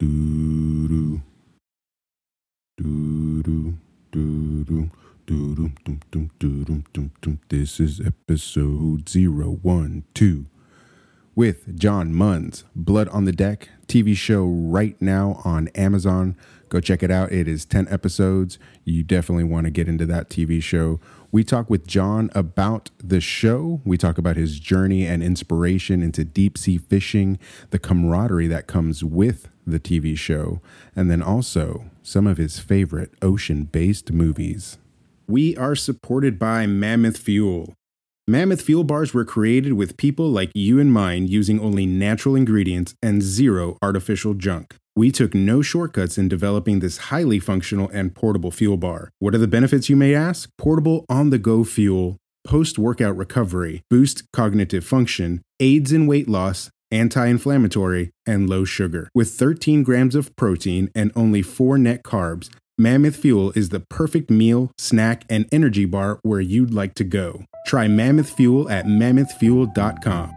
Do do do do do. This is episode zero one two with John Muns. Blood on the Deck TV show right now on Amazon. Go check it out. It is 10 episodes. You definitely want to get into that TV show. We talk with John about the show. We talk about his journey and inspiration into deep sea fishing, the camaraderie that comes with the TV show, and then also some of his favorite ocean based movies. We are supported by Mammoth Fuel. Mammoth Fuel Bars were created with people like you in mind using only natural ingredients and zero artificial junk. We took no shortcuts in developing this highly functional and portable fuel bar. What are the benefits, you may ask? Portable on the go fuel, post workout recovery, boost cognitive function, aids in weight loss, anti inflammatory, and low sugar. With 13 grams of protein and only 4 net carbs, Mammoth Fuel is the perfect meal, snack, and energy bar where you'd like to go. Try Mammoth Fuel at mammothfuel.com.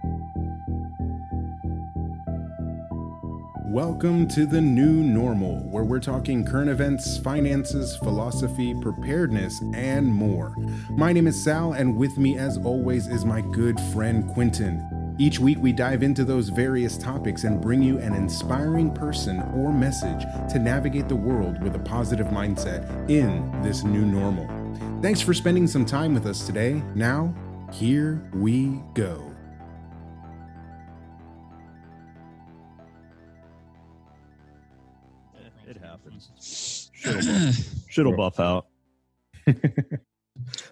Welcome to the new normal, where we're talking current events, finances, philosophy, preparedness, and more. My name is Sal, and with me, as always, is my good friend Quentin. Each week, we dive into those various topics and bring you an inspiring person or message to navigate the world with a positive mindset in this new normal. Thanks for spending some time with us today. Now, here we go. It happens. Shit'll buff, buff out.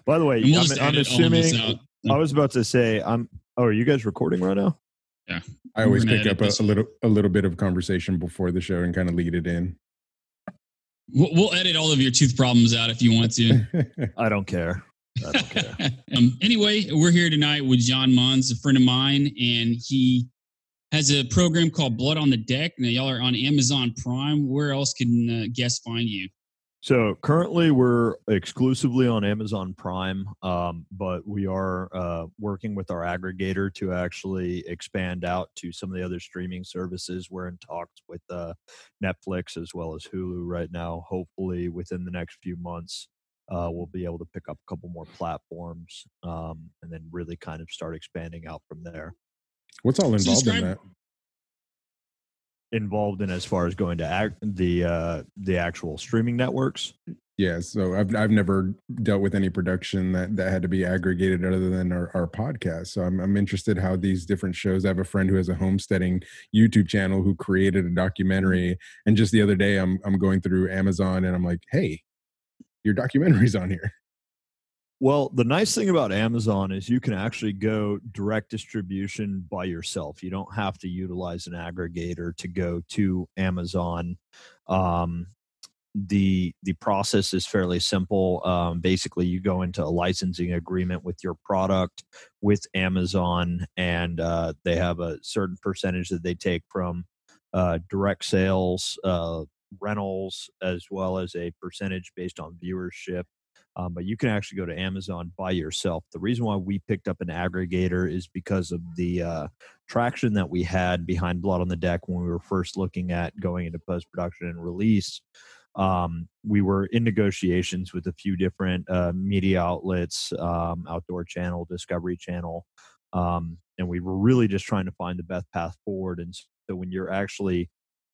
By the way, I'm, I'm edit all of this assuming. I was about to say, I'm. Oh, are you guys recording right now? Yeah. I always pick up a, a little a little bit of conversation before the show and kind of lead it in. We'll, we'll edit all of your tooth problems out if you want to. I don't care. I don't care. um, anyway, we're here tonight with John Muns, a friend of mine, and he has a program called Blood on the Deck. Now, y'all are on Amazon Prime. Where else can uh, guests find you? So currently, we're exclusively on Amazon Prime, um, but we are uh, working with our aggregator to actually expand out to some of the other streaming services. We're in talks with uh, Netflix as well as Hulu right now. Hopefully, within the next few months, uh, we'll be able to pick up a couple more platforms um, and then really kind of start expanding out from there. What's all So involved in describe- that? Involved in as far as going to ag- the uh, the actual streaming networks. Yeah, so I've I've never dealt with any production that that had to be aggregated other than our, our podcast. So I'm I'm interested how these different shows. I have a friend who has a homesteading YouTube channel who created a documentary, and just the other day I'm I'm going through Amazon and I'm like, hey, your documentary's on here. Well, the nice thing about Amazon is you can actually go direct distribution by yourself. You don't have to utilize an aggregator to go to Amazon. Um, the the process is fairly simple. Um, basically, you go into a licensing agreement with your product with Amazon, and uh, they have a certain percentage that they take from uh, direct sales, uh, rentals, as well as a percentage based on viewership um, but you can actually go to Amazon by yourself. The reason why we picked up an aggregator is because of the uh, traction that we had behind Blood on the Deck when we were first looking at going into post production and release. Um, we were in negotiations with a few different uh, media outlets, um, Outdoor Channel, Discovery Channel, um, and we were really just trying to find the best path forward. And so when you're actually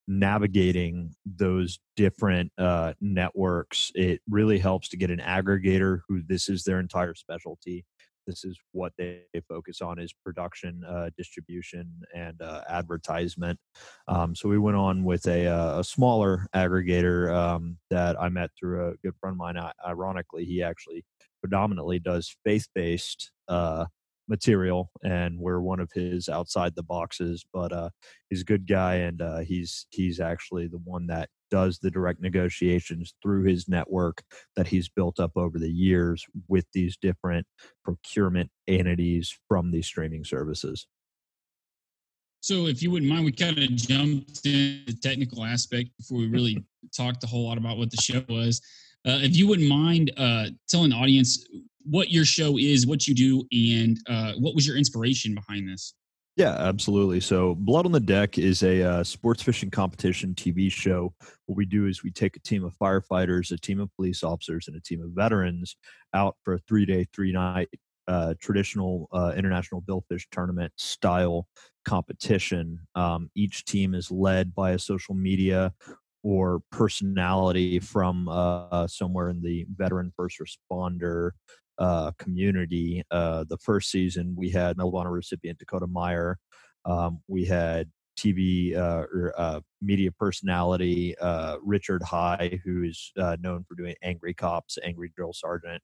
navigating those different uh, networks, it really helps to get an aggregator who this is their entire specialty. This is what they focus on is production, uh, distribution, and uh, advertisement. Um, so we went on with a, uh, a smaller aggregator um, that I met through a good friend of mine. I, ironically, he actually predominantly does faith-based uh, material, and we're one of his outside the boxes. But uh, he's a good guy, and uh, he's he's actually the one that does the direct negotiations through his network that he's built up over the years with these different procurement entities from these streaming services. So, if you wouldn't mind, we kind of jumped into the technical aspect before we really talked a whole lot about what the show was. Uh, if you wouldn't mind uh, telling the audience what your show is, what you do, and uh, what was your inspiration behind this? Yeah, absolutely. So, Blood on the Deck is a uh, sports fishing competition TV show. What we do is we take a team of firefighters, a team of police officers, and a team of veterans out for a three day, three night uh, traditional uh, international billfish tournament style competition. Um, each team is led by a social media or personality from uh, somewhere in the veteran first responder uh, community. Uh, the first season, we had Medal of Honor recipient Dakota Meyer. Um, we had TV uh, or uh, media personality uh, Richard High, who is known for doing Angry Cops, Angry Drill Sergeant,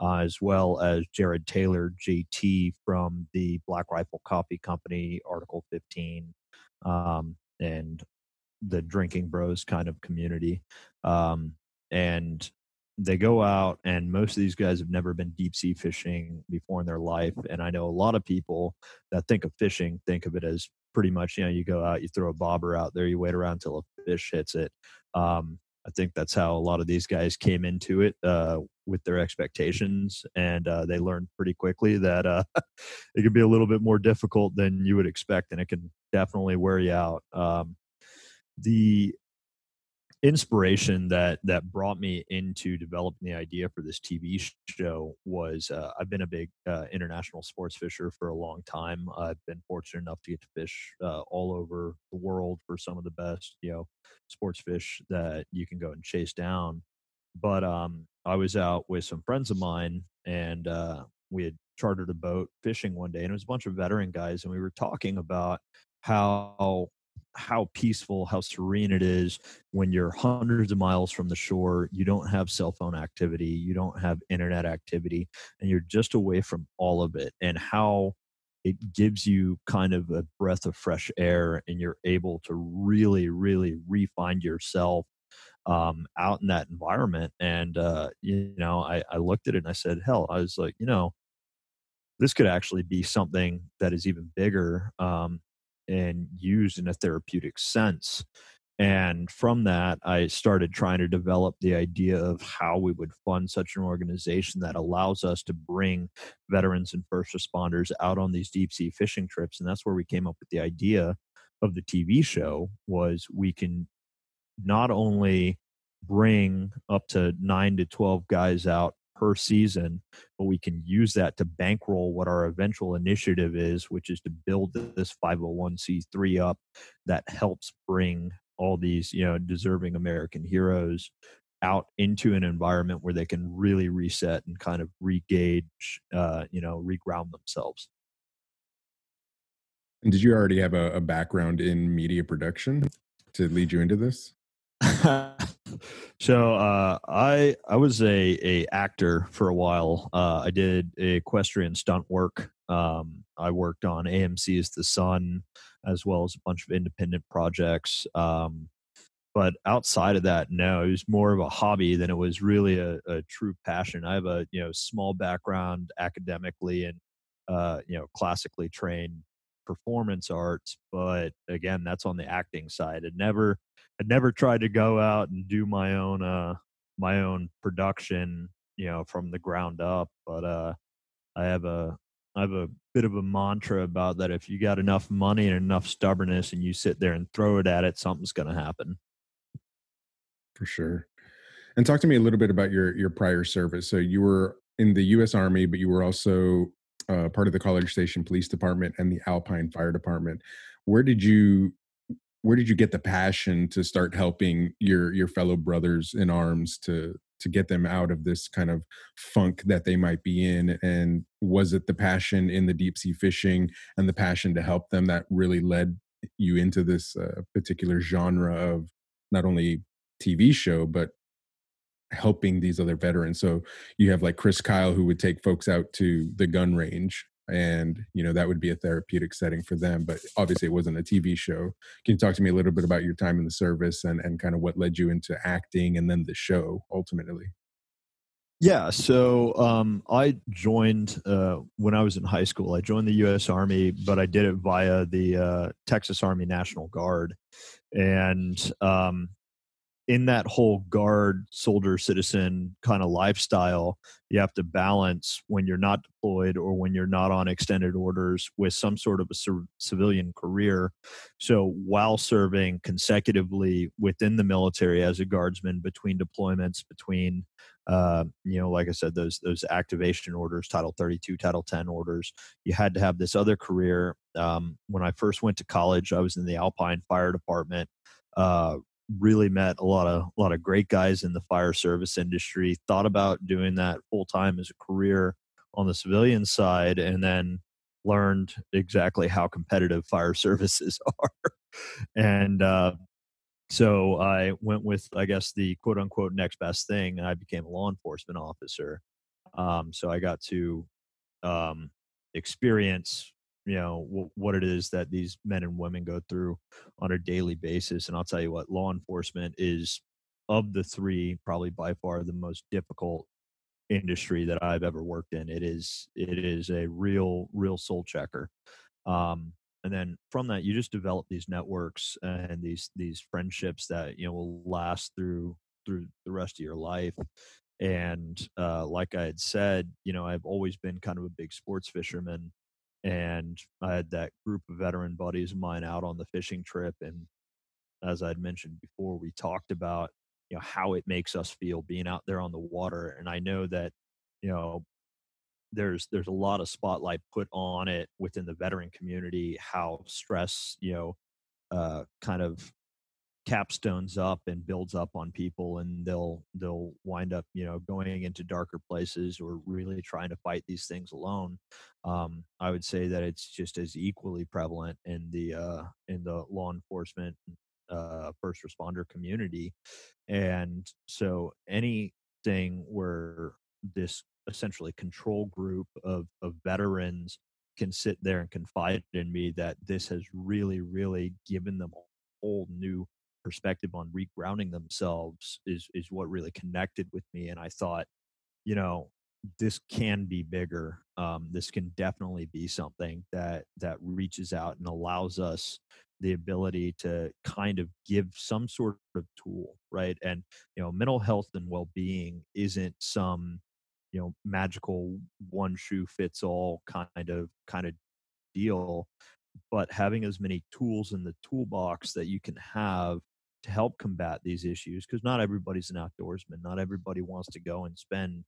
as well as Jarred Taylor, JT from the Black Rifle Coffee Company, Article 15, um, and the Drinking Bros kind of community. Um, and they go out and most of these guys have never been deep sea fishing before in their life and i know a lot of people that think of fishing think of it as pretty much you know you go out you throw a bobber out there you wait around until a fish hits it um, i think that's how a lot of these guys came into it uh, with their expectations and uh, they learned pretty quickly that uh, it can be a little bit more difficult than you would expect and it can definitely wear you out um, the inspiration that that brought me into developing the idea for this TV show was uh, I've been a big uh, international sports fisher for a long time. I've been fortunate enough to get to fish uh, all over the world for some of the best you know sports fish that you can go and chase down. But um, I was out with some friends of mine and uh, we had chartered a boat fishing one day and it was a bunch of veteran guys and we were talking about how how peaceful, how serene it is when you're hundreds of miles from the shore. You don't have cell phone activity, you don't have internet activity, and you're just away from all of it. And how it gives you kind of a breath of fresh air, and you're able to really, really refine yourself um, out in that environment. And, uh, you know, I, I looked at it and I said, hell, I was like, you know, this could actually be something that is even bigger um, and used in a therapeutic sense. And from that, I started trying to develop the idea of how we would fund such an organization that allows us to bring veterans and first responders out on these deep sea fishing trips. And that's where we came up with the idea of the TV show was we can not only bring up to nine to 12 guys out per season, but we can use that to bankroll what our eventual initiative is, which is to build this 501c3 up that helps bring all these, you know, deserving American heroes out into an environment where they can really reset and kind of regauge, uh, you know, reground themselves. And did you already have a, a background in media production to lead you into this? so uh, I I was a a actor for a while. Uh, I did equestrian stunt work. Um, I worked on AMC's The Son, as well as a bunch of independent projects. Um, but outside of that, no, it was more of a hobby than it was really a, a true passion. I have a you know small background academically and uh, you know classically trained performance arts, but again, that's on the acting side. It never I never tried to go out and do my own uh my own production, you know, from the ground up. But uh I have a I have a bit of a mantra about that if you got enough money and enough stubbornness and you sit there and throw it at it, something's gonna happen. For sure. And talk to me a little bit about your your prior service. So you were in the US Army, but you were also uh, part of the College Station Police Department and the Alpine Fire Department. Where did you where did you get the passion to start helping your your fellow brothers in arms to to get them out of this kind of funk that they might be in and was it the passion in the deep sea fishing and the passion to help them that really led you into this uh, particular genre of not only TV show but helping these other veterans so you have like Chris Kyle who would take folks out to the gun range and you know that would be a therapeutic setting for them but obviously it wasn't a tv show can you talk to me a little bit about your time in the service and and kind of what led you into acting and then the show ultimately yeah, so um, I joined uh, when I was in high school. I joined the U.S. Army, but I did it via the uh, Texas Army National Guard, and um, in that whole guard soldier citizen kind of lifestyle you have to balance when you're not deployed or when you're not on extended orders with some sort of a civilian career. So while serving consecutively within the military as a guardsman between deployments between uh, you know like i said those those activation orders title 32 title 10 orders you had to have this other career. Um, when i first went to college i was in the alpine fire department uh, really met a lot of a lot of great guys in the fire service industry thought about doing that full time as a career on the civilian side and then learned exactly how competitive fire services are. And uh, so i went with i guess the quote unquote next best thing and i became a law enforcement officer. Um, so i got to um, experience you know w- what it is that these men and women go through on a daily basis and i'll tell you what law enforcement is of the three probably by far the most difficult industry that i've ever worked in. It is it is a real real soul checker. Um, and then from that you just develop these networks and these these friendships that you know will last through through the rest of your life. And uh, like i had said you know i've always been kind of a big sports fisherman and I had that group of veteran buddies of mine out on the fishing trip. And as I'd mentioned before, we talked about you know how it makes us feel being out there on the water. And I know that you know there's there's a lot of spotlight put on it within the veteran community how stress you know uh, kind of capstones up and builds up on people and they'll they'll wind up you know going into darker places or really trying to fight these things alone. Um, i would say that it's just as equally prevalent in the uh, in the law enforcement uh, first responder community. And so anything where this essentially control group of of veterans can sit there and confide in me that this has really really given them a whole new perspective on regrounding themselves is is what really connected with me and i thought you know this can be bigger um, this can definitely be something that that reaches out and allows us the ability to kind of give some sort of tool right? And you know mental health and well-being isn't some you know magical one shoe fits all kind of kind of deal but having as many tools in the toolbox that you can have to help combat these issues because not everybody's an outdoorsman. Not everybody wants to go and spend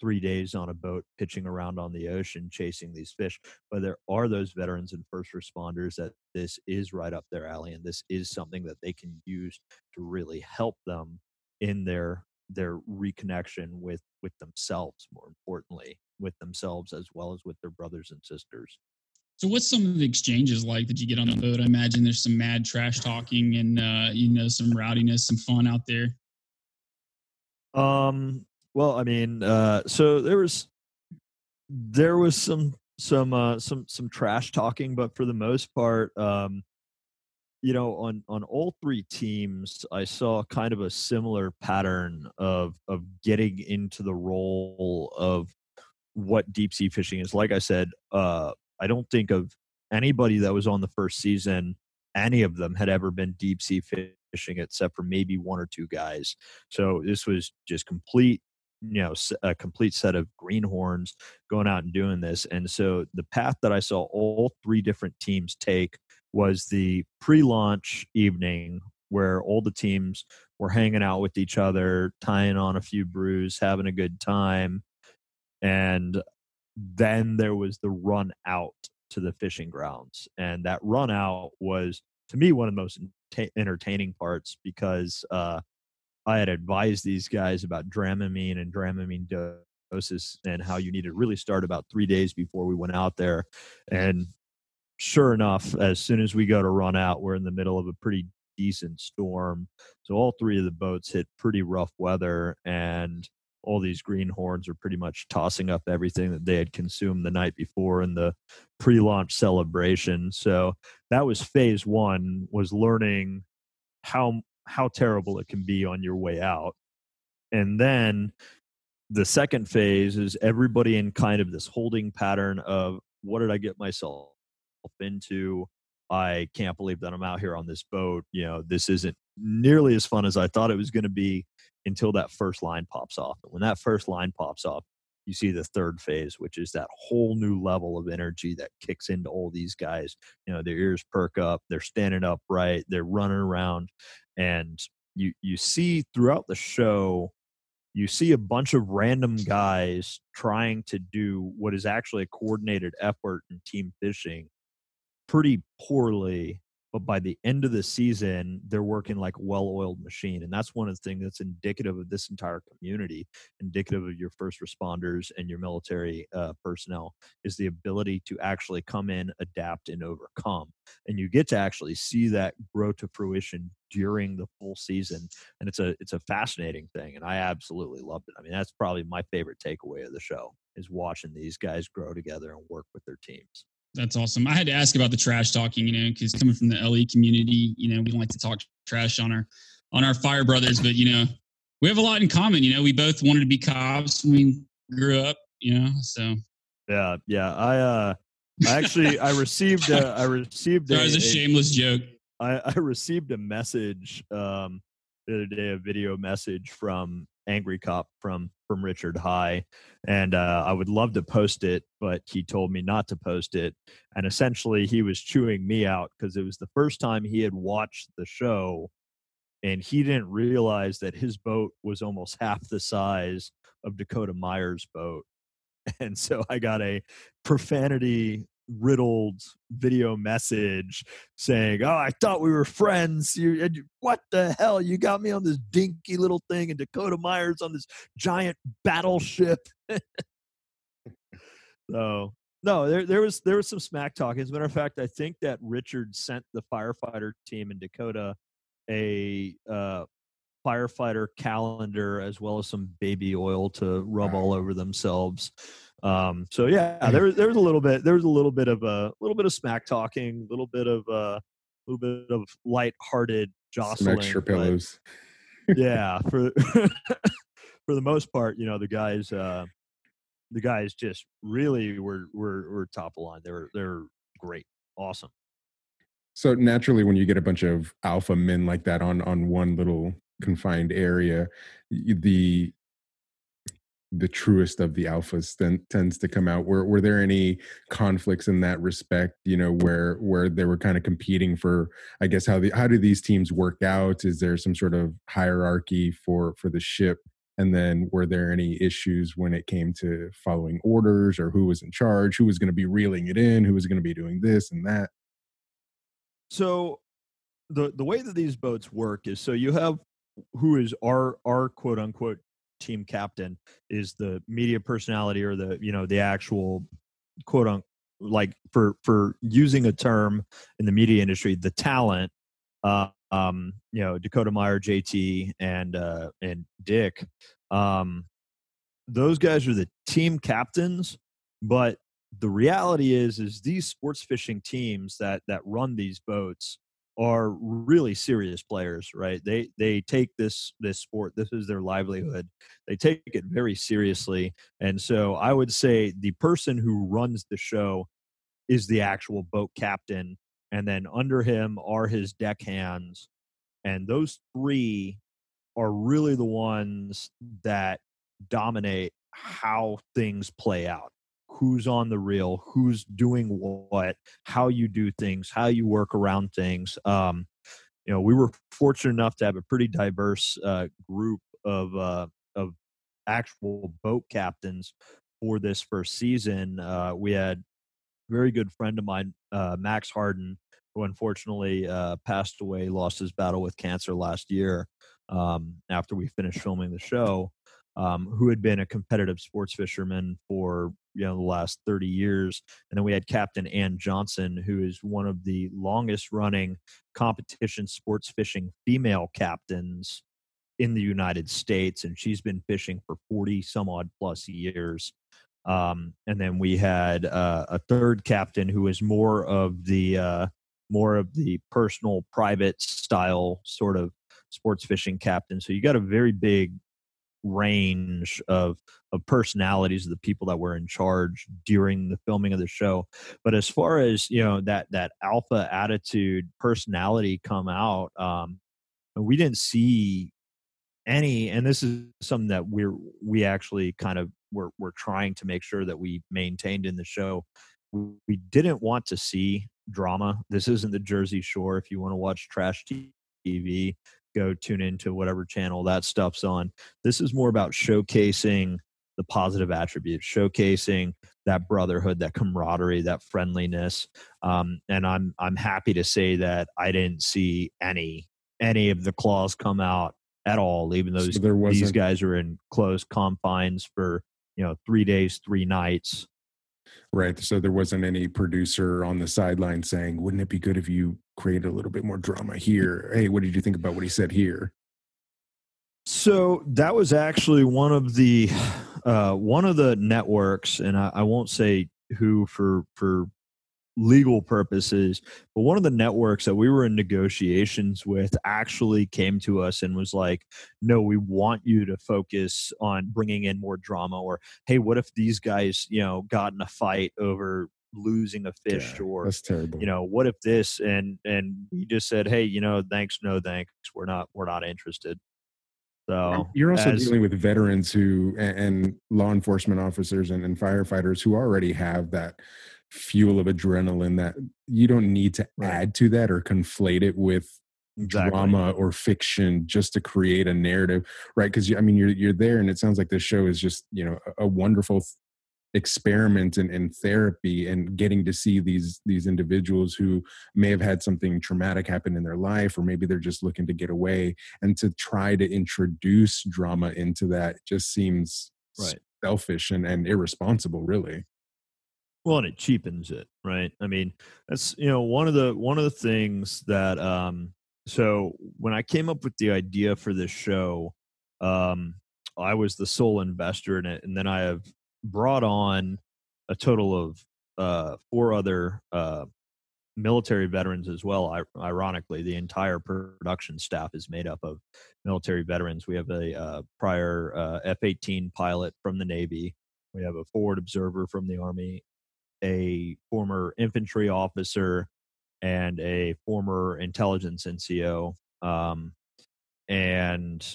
three days on a boat pitching around on the ocean chasing these fish. But there are those veterans and first responders that this is right up their alley and this is something that they can use to really help them in their their reconnection with with themselves more importantly with themselves as well as with their brothers and sisters so, what's some of the exchanges like that you get on the boat? I imagine there's some mad trash talking and uh, you know some rowdiness, some fun out there. Um. Well, I mean, uh, so there was there was some some uh, some some trash talking, but for the most part, um, you know, on on all three teams, I saw kind of a similar pattern of of getting into the role of what deep sea fishing is. Like I said, uh, I don't think of anybody that was on the first season, any of them had ever been deep sea fishing except for maybe one or two guys. So this was just complete, you know, a complete set of greenhorns going out and doing this. And so the path that I saw all three different teams take was the pre launch evening where all the teams were hanging out with each other, tying on a few brews, having a good time. And then there was the run out to the fishing grounds and that run out was to me one of the most entertaining parts because uh, i had advised these guys about dramamine and dramamine doses and how you need to really start about three days before we went out there and sure enough as soon as we go to run out we're in the middle of a pretty decent storm. So all three of the boats hit pretty rough weather and all these greenhorns are pretty much tossing up everything that they had consumed the night before in the pre-launch celebration. So that was phase one was learning how how terrible it can be on your way out. And then the second phase is everybody in kind of this holding pattern of what did i get myself into? I can't believe that i'm out here on this boat. You know this isn't nearly as fun as I thought it was going to be until that first line pops off. and When that first line pops off, you see the third phase, which is that whole new level of energy that kicks into all these guys. You know, their ears perk up, they're standing upright, they're running around, and you you see throughout the show you see a bunch of random guys trying to do what is actually a coordinated effort in team fishing pretty poorly but by the end of the season they're working like a well-oiled machine and that's one of the things that's indicative of this entire community indicative of your first responders and your military uh, personnel is the ability to actually come in adapt and overcome. And you get to actually see that grow to fruition during the full season and it's a it's a fascinating thing and i absolutely loved it. I mean that's probably my favorite takeaway of the show is watching these guys grow together and work with their teams that's awesome. I had to ask about the trash talking, you know, because coming from the LE community, you know, we like to talk trash on our on our fire brothers, but you know, we have a lot in common. You know, we both wanted to be cops when we grew up. You know, so yeah, yeah. I uh, I actually I received a, I received that was a, a shameless joke. I, I received a message um the other day, a video message from Angry Cop from from Richard High, and uh, I would love to post it, but he told me not to post it. And essentially, he was chewing me out because it was the first time he had watched the show, and he didn't realize that his boat was almost half the size of Dakota Meyer's boat. And so I got a profanity riddled video message saying, "Oh, I thought we were friends. You, you, what the hell? You got me on this dinky little thing, and Dakota Meyer's on this giant battleship." so no, there there was there was some smack talk. As a matter of fact, I think that Richard sent the firefighter team in Dakota a uh, firefighter calendar as well as some baby oil to rub all over themselves um, so yeah, mm. there there was a little bit there was a little bit of a little bit of smack talking, a little bit of a uh, little bit of light-hearted jostling. Some extra pillows. yeah, for for the most part, you know, the guys uh, the guys just really were were were top of line. They were they're great, awesome. So naturally, when you get a bunch of alpha men like that on on one little confined area, the the truest of the alphas then tends to come out. Were were there any conflicts in that respect you know where where they were kind of competing for i guess how the how do these teams work out? Is there some sort of hierarchy for for the ship? And then were there any issues when it came to following orders or who was in charge? Who was going to be reeling it in? Who was going to be doing this and that? So the the way that these boats work is so you have who is our our quote unquote team captain is the media personality or the you know the actual quote unquote like for for using a term in the media industry the talent uh, um you know dakota meyer jt and uh and dick um those guys are the team captains but the reality is is these sports fishing teams that that run these boats are really serious players right? They they take this this sport this is their livelihood they take it very seriously and so i would say the person who runs the show is the actual boat captain and then under him are his deck hands and those three are really the ones that dominate how things play out who's on the reel, who's doing what, how you do things, how you work around things. Um, you know, we were fortunate enough to have a pretty diverse uh, group of uh, of actual boat captains for this first season. Uh, we had a very good friend of mine, uh, Max Harden, who unfortunately uh, passed away, lost his battle with cancer last year um, after we finished filming the show um, who had been a competitive sports fisherman for you know the last 30 years and then we had captain ann johnson who is one of the longest running competition sports fishing female captains in the united states and she's been fishing for 40 some odd plus years. Um, and then we had uh, a third captain who is more of the uh, more of the personal private style sort of sports fishing captain. So you got a very big range of of personalities of the people that were in charge during the filming of the show but as far as you know that that alpha attitude personality come out um we didn't see any and this is something that we're we actually kind of we're, we're trying to make sure that we maintained in the show. We didn't want to see drama. This isn't the jersey shore if you want to watch trash tv go tune into whatever channel that stuff's on this is more about showcasing the positive attributes showcasing that brotherhood that camaraderie that friendliness um, and i'm i'm happy to say that i didn't see any any of the claws come out at all, even though so these guys are in closed confines for you know three days, three nights. Right. So there wasn't any producer on the sideline saying, "Wouldn't it be good if you created a little bit more drama here?" Hey, what did you think about what he said here? So that was actually one of the uh, one of the networks, and I, I won't say who for for legal purposes but one of the networks that we were in negotiations with actually came to us and was like no we want you to focus on bringing in more drama or hey what if these guys you know got in a fight over losing a fish yeah, or that's terrible. you know what if this? And and we just said hey you know thanks no thanks we're not we're not interested. So you're also as, dealing with veterans who and, and law enforcement officers and, and firefighters who already have that fuel of adrenaline that you don't need to right. add to that or conflate it with exactly. drama or fiction just to create a narrative right because i mean you're you're there and it sounds like this show is just you know a, a wonderful experiment and, in therapy and getting to see these these individuals who may have had something traumatic happen in their life or maybe they're just looking to get away and to try to introduce drama into that just seems right. selfish and, and irresponsible really well and it cheapens it right? I mean that's you know one of the one of the things that um so when i came up with the idea for this show um i was the sole investor in it and then i have brought on a total of uh four other uh military veterans as well. Ironically the entire production staff is made up of military veterans. We have a uh, prior uh, f-18 pilot from the navy. We have a forward observer from the army a former infantry officer and a former intelligence NCO. Um, and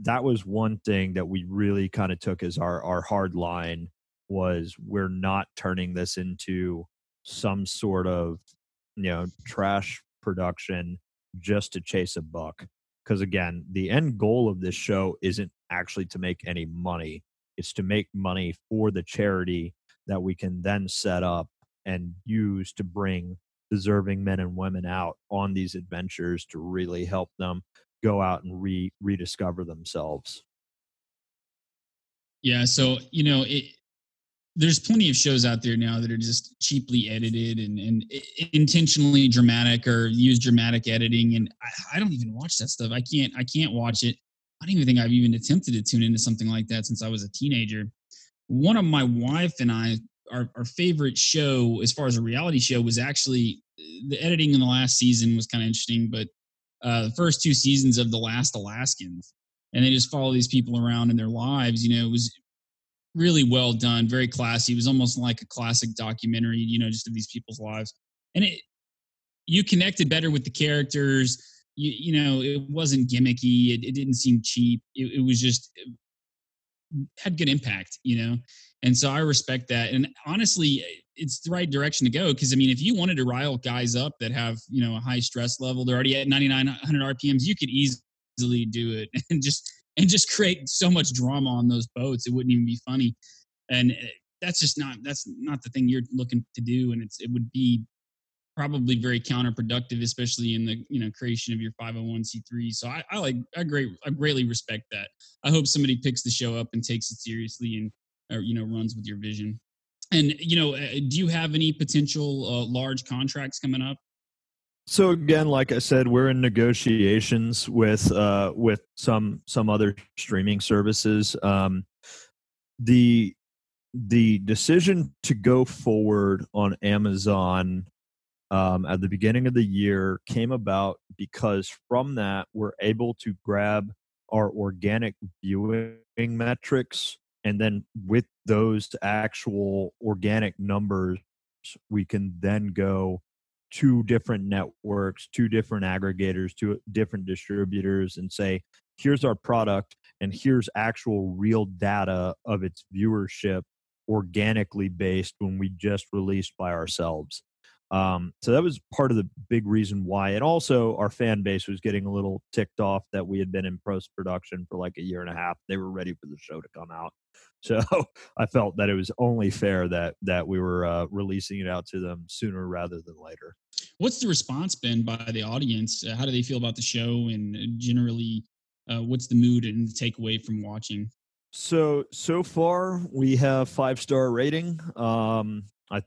that was one thing that we really kind of took as our, our hard line was we're not turning this into some sort of you know trash production just to chase a buck because again the end goal of this show isn't actually to make any money it's to make money for the charity that we can then set up and use to bring deserving men and women out on these adventures to really help them go out and re rediscover themselves. Yeah, so you know, it, there's plenty of shows out there now that are just cheaply edited and, and intentionally dramatic or use dramatic editing, and I, I don't even watch that stuff. I can't I can't watch it. I don't even think I've even attempted to tune into something like that since I was a teenager one of my wife and I, our, our favorite show as far as a reality show was actually the editing in the last season was kind of interesting, but uh, the first two seasons of The Last Alaskans, and they just follow these people around in their lives. You know, it was really well done, very classy. It was almost like a classic documentary, you know, just of these people's lives, and it you connected better with the characters. You, you know, it wasn't gimmicky. It, it didn't seem cheap. It, it was just had good impact, you know? And so I respect that. And honestly, it's the right direction to go. Cause I mean, if you wanted to rile guys up that have, you know, a high stress level, they're already at 9,900 RPMs, you could easily do it and just, and just create so much drama on those boats. It wouldn't even be funny. And eh, that's just not, that's not the thing you're looking to do. And it's, it would be probably very counterproductive, especially in the you know creation of your 501c3. So I, I like I great I greatly respect that. I hope somebody picks the show up and takes it seriously and or, you know runs with your vision. And you know, uh, do you have any potential uh, large contracts coming up? So again, like I said, we're in negotiations with uh, with some some other streaming services. Um, the the decision to go forward on Amazon um, at the beginning of the year came about because from that we're able to grab our organic viewing metrics and then with those actual organic numbers we can then go to different networks, to different aggregators, to different distributors, and say, here's our product, and here's actual real data of its viewership organically based when we just released by ourselves. Um, so that was part of the big reason why. And also, our fan base was getting a little ticked off that we had been in post production for like a year and a half. They were ready for the show to come out. So I felt that it was only fair that that we were uh, releasing it out to them sooner rather than later. What's the response been by the audience? Uh, how do they feel about the show, and uh, generally, uh, what's the mood and the takeaway from watching? So so far we have five star rating. Um, I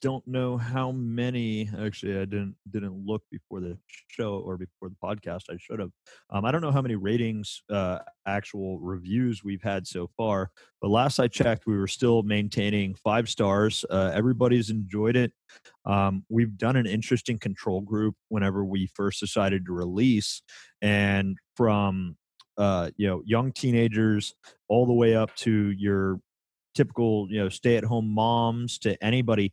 don't know how many. Actually, I didn't didn't look before the show or before the podcast. I should have. Um, I don't know how many ratings, uh, actual reviews we've had so far. But last I checked, we were still maintaining five stars. Uh, everybody's enjoyed it. Um, we've done an interesting control group whenever we first decided to release, and from uh, you know young teenagers all the way up to your typical you know stay at home moms to anybody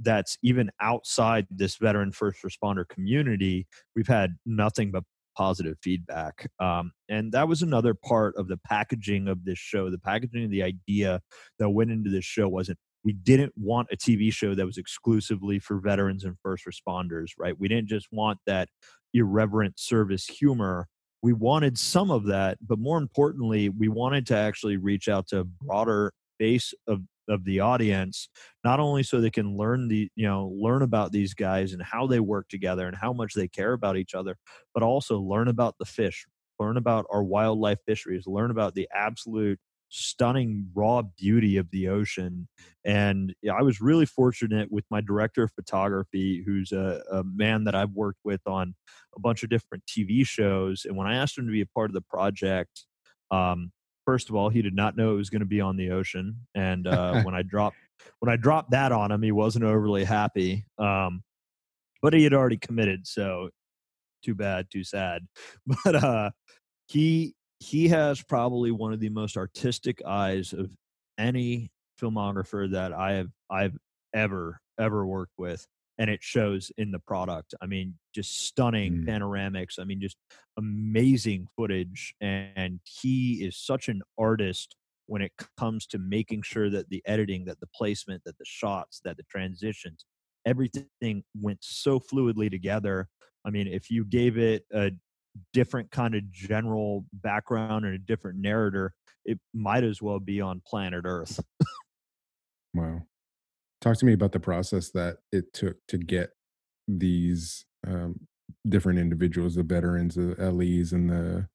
that's even outside this veteran first responder community we've had nothing but positive feedback um, and that was another part of the packaging of this show. The packaging of the idea that went into this show wasn't we didn't want a tv show that was exclusively for veterans and first responders right? We didn't just want that irreverent service humor. We wanted some of that but more importantly we wanted to actually reach out to a broader base of of the audience not only so they can learn the you know learn about these guys and how they work together and how much they care about each other but also learn about the fish learn about our wildlife fisheries learn about the absolute stunning raw beauty of the ocean. And i was really fortunate with my director of photography who's a, a, man that i've worked with on a bunch of different tv shows and when i asked him to be a part of the project um, first of all he did not know it was going to be on the ocean and uh, when i dropped when i dropped that on him he wasn't overly happy um, but he had already committed so too bad too sad. But uh, he he has probably one of the most artistic eyes of any filmographer that I have I've ever ever worked with and it shows in the product. I mean, just stunning mm. panoramics. I mean, just amazing footage and he is such an artist when it comes to making sure that the editing, that the placement, that the shots, that the transitions, everything went so fluidly together. I mean, if you gave it a different kind of general background and a different narrator, it might as well be on planet Earth. wow. Talk to me about the process that it took to get these um, different individuals, the veterans, the LEs, and the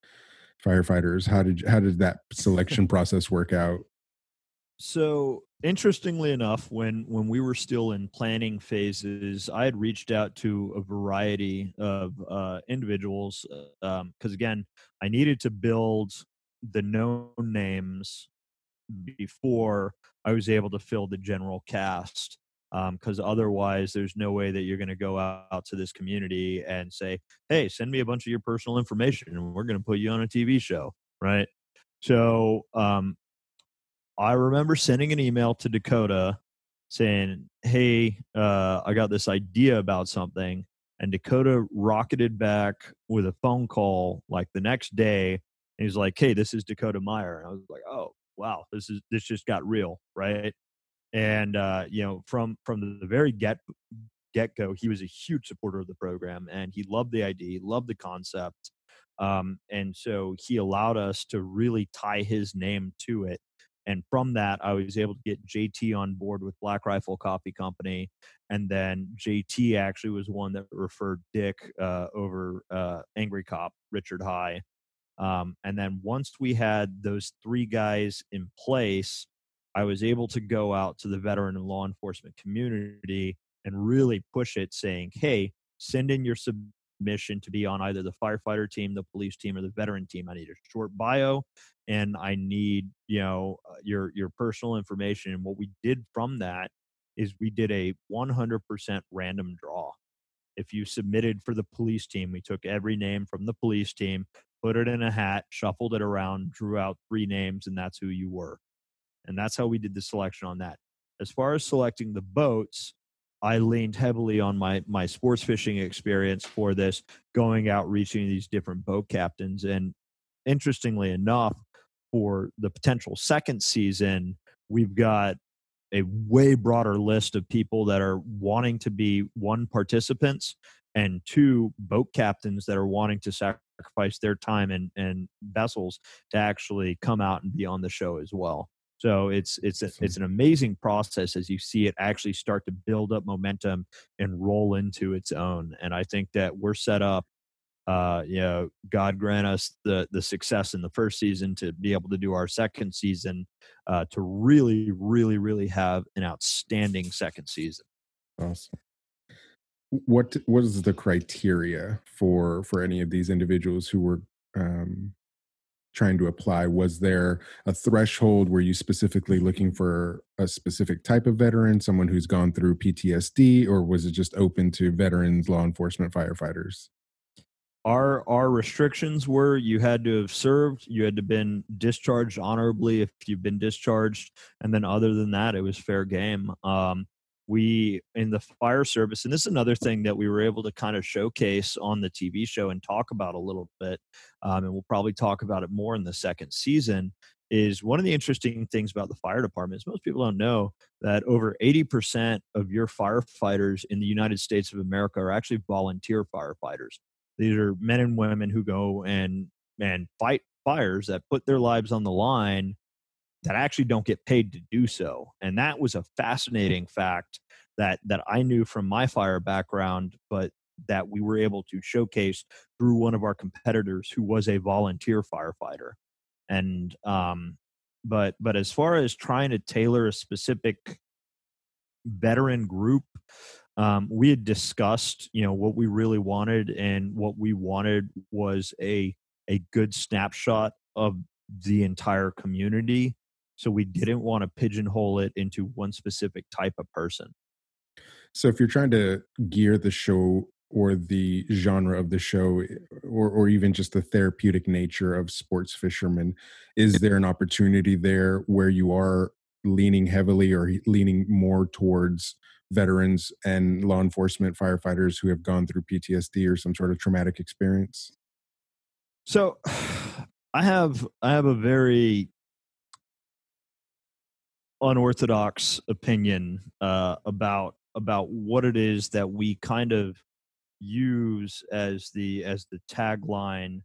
firefighters. How did how did that selection process work out? So interestingly enough, when when we were still in planning phases, I had reached out to a variety of uh, individuals because, um, again, I needed to build the known names before I was able to fill the general cast. Because um, otherwise, there's no way that you're going to go out to this community and say, "Hey, send me a bunch of your personal information, and we're going to put you on a TV show." Right? So um, I remember sending an email to Dakota saying, Hey, uh, I got this idea about something. And Dakota rocketed back with a phone call like the next day. And he's like, Hey, this is Dakota Meyer. And I was like, Oh, wow, this is this just got real, right? And uh, you know, from from the very get get go, he was a huge supporter of the program and he loved the idea, loved the concept. Um, and so he allowed us to really tie his name to it and from that i was able to get jt on board with black rifle coffee company and then jt actually was one that referred dick uh, over uh, angry cop richard high um, and then once we had those three guys in place i was able to go out to the veteran and law enforcement community and really push it saying hey send in your submission to be on either the firefighter team the police team or the veteran team i need a short bio and I need you know uh, your your personal information. And what we did from that is we did a 100% random draw. If you submitted for the police team, we took every name from the police team, put it in a hat, shuffled it around, drew out three names, and that's who you were. And that's how we did the selection on that. As far as selecting the boats, I leaned heavily on my my sports fishing experience for this, going out reaching these different boat captains. And interestingly enough, for the potential second season, we've got a way broader list of people that are wanting to be one participants and two boat captains that are wanting to sacrifice their time and, and vessels to actually come out and be on the show as well. So it's it's a, it's an amazing process as you see it actually start to build up momentum and roll into its own. And I think that we're set up uh, you know, God grant us the the success in the first season to be able to do our second season, uh, to really, really, really have an outstanding second season. Awesome. What what is the criteria for for any of these individuals who were um, trying to apply? Was there a threshold? Were you specifically looking for a specific type of veteran, someone who's gone through PTSD, or was it just open to veterans, law enforcement, firefighters? our our restrictions were you had to have served you had to been discharged honorably if you've been discharged and then other than that it was fair game um, we in the fire service and this is another thing that we were able to kind of showcase on the tv show and talk about a little bit um, and we'll probably talk about it more in the second season is one of the interesting things about the fire department is most people don't know that over 80% of your firefighters in the united states of america are actually volunteer firefighters. These are men and women who go and and fight fires that put their lives on the line that actually don't get paid to do so. And that was a fascinating fact that that I knew from my fire background, but that we were able to showcase through one of our competitors who was a volunteer firefighter. And um, but but as far as trying to tailor a specific veteran group um, we had discussed you know what we really wanted and what we wanted was a a good snapshot of the entire community so we didn't want to pigeonhole it into one specific type of person so if you're trying to gear the show or the genre of the show eh, or, or even just the therapeutic nature of sports fishermen is there an opportunity there where you are leaning heavily or leaning more towards veterans and law enforcement firefighters who have gone through PTSD or some sort of traumatic experience? So I have I have a very unorthodox opinion uh, about about what it is that we kind of use as the as the tagline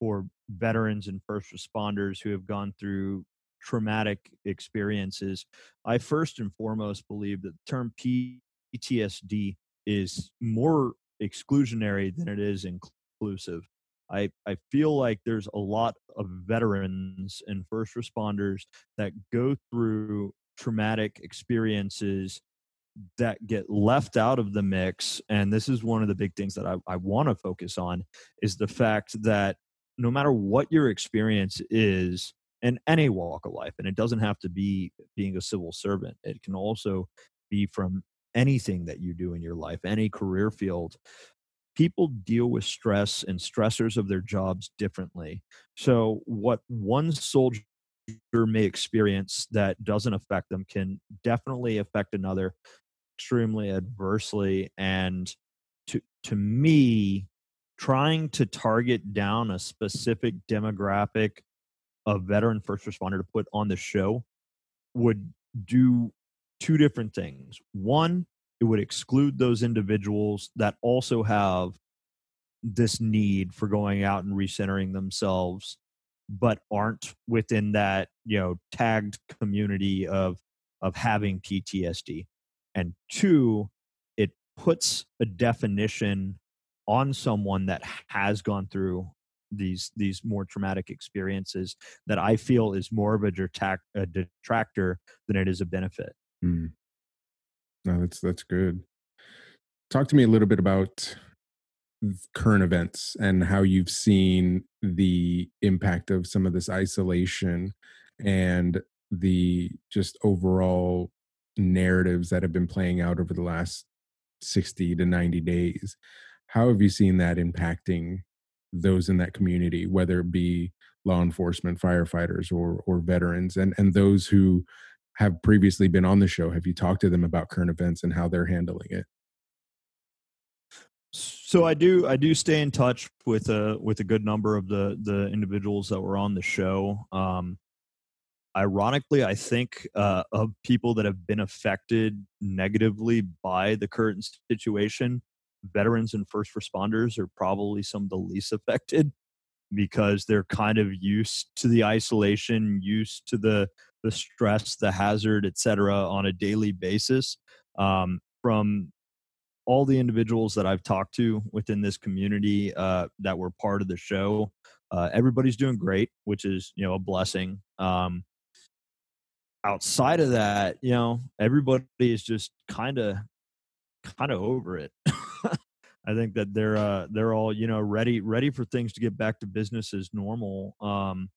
for veterans and first responders who have gone through traumatic experiences, I first and foremost believe that the term PTSD is more exclusionary than it is inclusive. I, I feel like there's a lot of veterans and first responders that go through traumatic experiences that get left out of the mix and this is one of the big things that i, I want to focus on is the fact that no matter what your experience is in any walk of life and it doesn't have to be being a civil servant it can also be from anything that you do in your life any career field people deal with stress and stressors of their jobs differently. So what one soldier may experience that doesn't affect them can definitely affect another extremely adversely and to to me trying to target down a specific demographic of veteran first responder to put on the show would do two different things. One, it would exclude those individuals that also have this need for going out and recentering themselves but aren't within that you know tagged community of of having PTSD and two it puts a definition on someone that has gone through these these more traumatic experiences that I feel is more of a, detract, a detractor than it is a benefit. Mm. No, that's that's good. Talk to me a little bit about current events and how you've seen the impact of some of this isolation and the just overall narratives that have been playing out over the last 60 to 90 days. How have you seen that impacting those in that community, whether it be law enforcement, firefighters, or or veterans, and and those who have previously been on the show, have you talked to them about current events and how they're handling it? So I do I do stay in touch with a with a good number of the the individuals that were on the show. Um, ironically, I think uh, of people that have been affected negatively by the current situation, veterans and first responders are probably some of the least affected because they're kind of used to the isolation, used to the the stress, the hazard, etc., on a daily basis. Um, from all the individuals that I've talked to within this community uh, that were part of the show, uh, everybody's doing great, which is you know a blessing. Um, outside of that, you know, everybody is just kind of kind of over it. I think that they're uh, they're all you know ready ready for things to get back to business as normal. Um,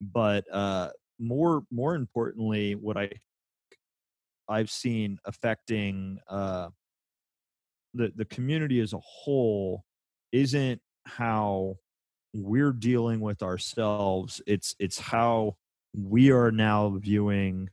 but uh, more more importantly, what I I've seen affecting uh, the the community as a whole isn't how we're dealing with ourselves. It's it's how we are now viewing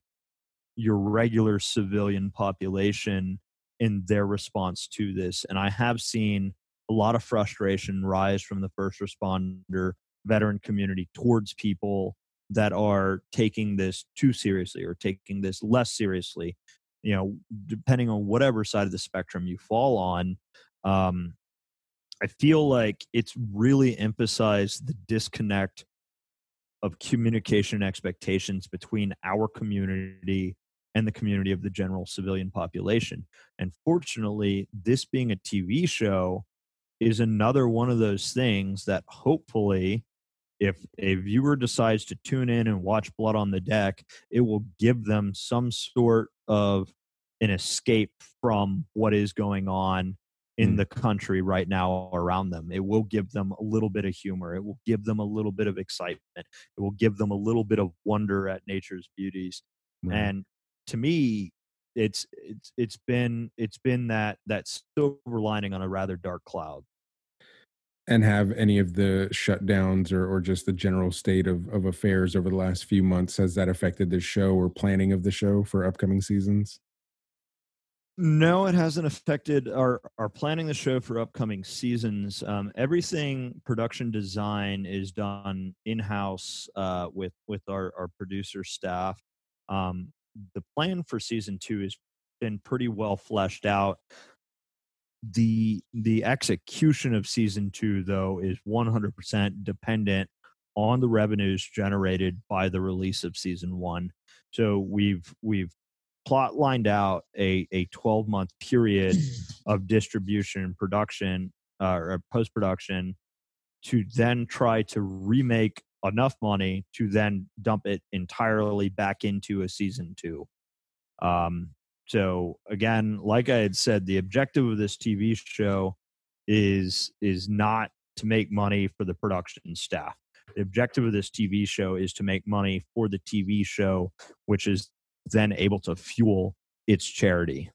your regular civilian population in their response to this. And i have seen a lot of frustration rise from the first responder veteran community towards people that are taking this too seriously or taking this less seriously you know depending on whatever side of the spectrum you fall on um, i feel like it's really emphasized the disconnect of communication expectations between our community and the community of the general civilian population. And fortunately this being a tv show is another one of those things that hopefully if a viewer decides to tune in and watch Blood on the Deck, it will give them some sort of an escape from what is going on in mm. the country right now around them. It will give them a little bit of humor. It will give them a little bit of excitement. It will give them a little bit of wonder at nature's beauties. Mm. And to me, it's it's it's been it's been that that silver lining on a rather dark cloud and have any of the shutdowns or, or just the general state of, of affairs over the last few months has that affected the show or planning of the show for upcoming seasons? No it hasn't affected our our planning the show for upcoming seasons. Um, everything production design is done in-house uh, with with our, our producer staff. Um, the plan for season two has been pretty well fleshed out the the execution of season two though is 100% dependent on the revenues generated by the release of season one. So we've we've plot lined out a a 12 month period of distribution and production uh, or post production to then try to remake enough money to then dump it entirely back into a season two. Um, so again, like I had said, the objective of this TV show is is not to make money for the production staff. The objective of this TV show is to make money for the TV show, which is then able to fuel its charity.